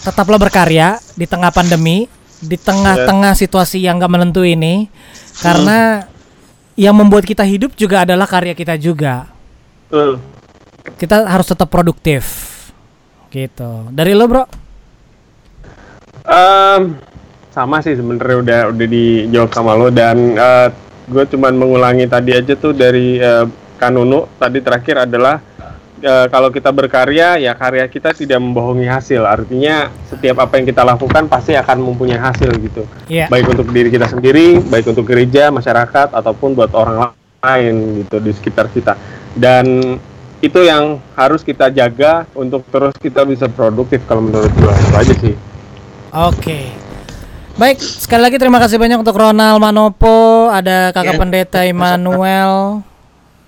S1: tetaplah berkarya di tengah pandemi, di tengah-tengah situasi yang gak menentu ini karena yang membuat kita hidup juga adalah karya kita juga.
S2: Betul.
S1: Kita harus tetap produktif. Gitu. Dari lo, Bro?
S2: Em, sama sih sebenarnya udah udah dijawab sama lo dan gue cuman mengulangi tadi aja tuh dari eh, Kanunu tadi terakhir adalah eh, kalau kita berkarya ya karya kita tidak membohongi hasil artinya setiap apa yang kita lakukan pasti akan mempunyai hasil gitu
S1: Iya.
S2: baik untuk diri kita sendiri baik untuk gereja masyarakat ataupun buat orang lain gitu di sekitar kita dan itu yang harus kita jaga untuk terus kita bisa produktif kalau menurut gue itu aja sih
S1: Oke. Baik, sekali lagi terima kasih banyak untuk Ronald Manopo, ada Kakak
S3: Ya,
S1: Pendeta Immanuel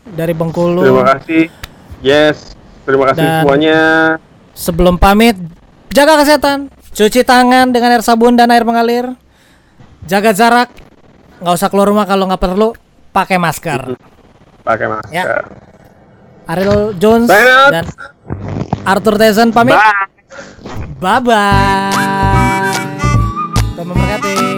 S1: dari Bengkulu.
S2: Terima kasih. Yes, terima kasih
S1: Dan-
S2: semuanya.
S1: Sebelum pamit, jaga kesehatan, cuci tangan dengan air sabun dan air mengalir, jaga jarak, nggak usah keluar rumah kalau nggak perlu, pakai masker.
S2: Pakai masker.
S1: Ya. Ariel Jones
S2: Bye.
S1: dan Arthur Tyson pamit.
S2: Bye
S1: bye. bye. kasih.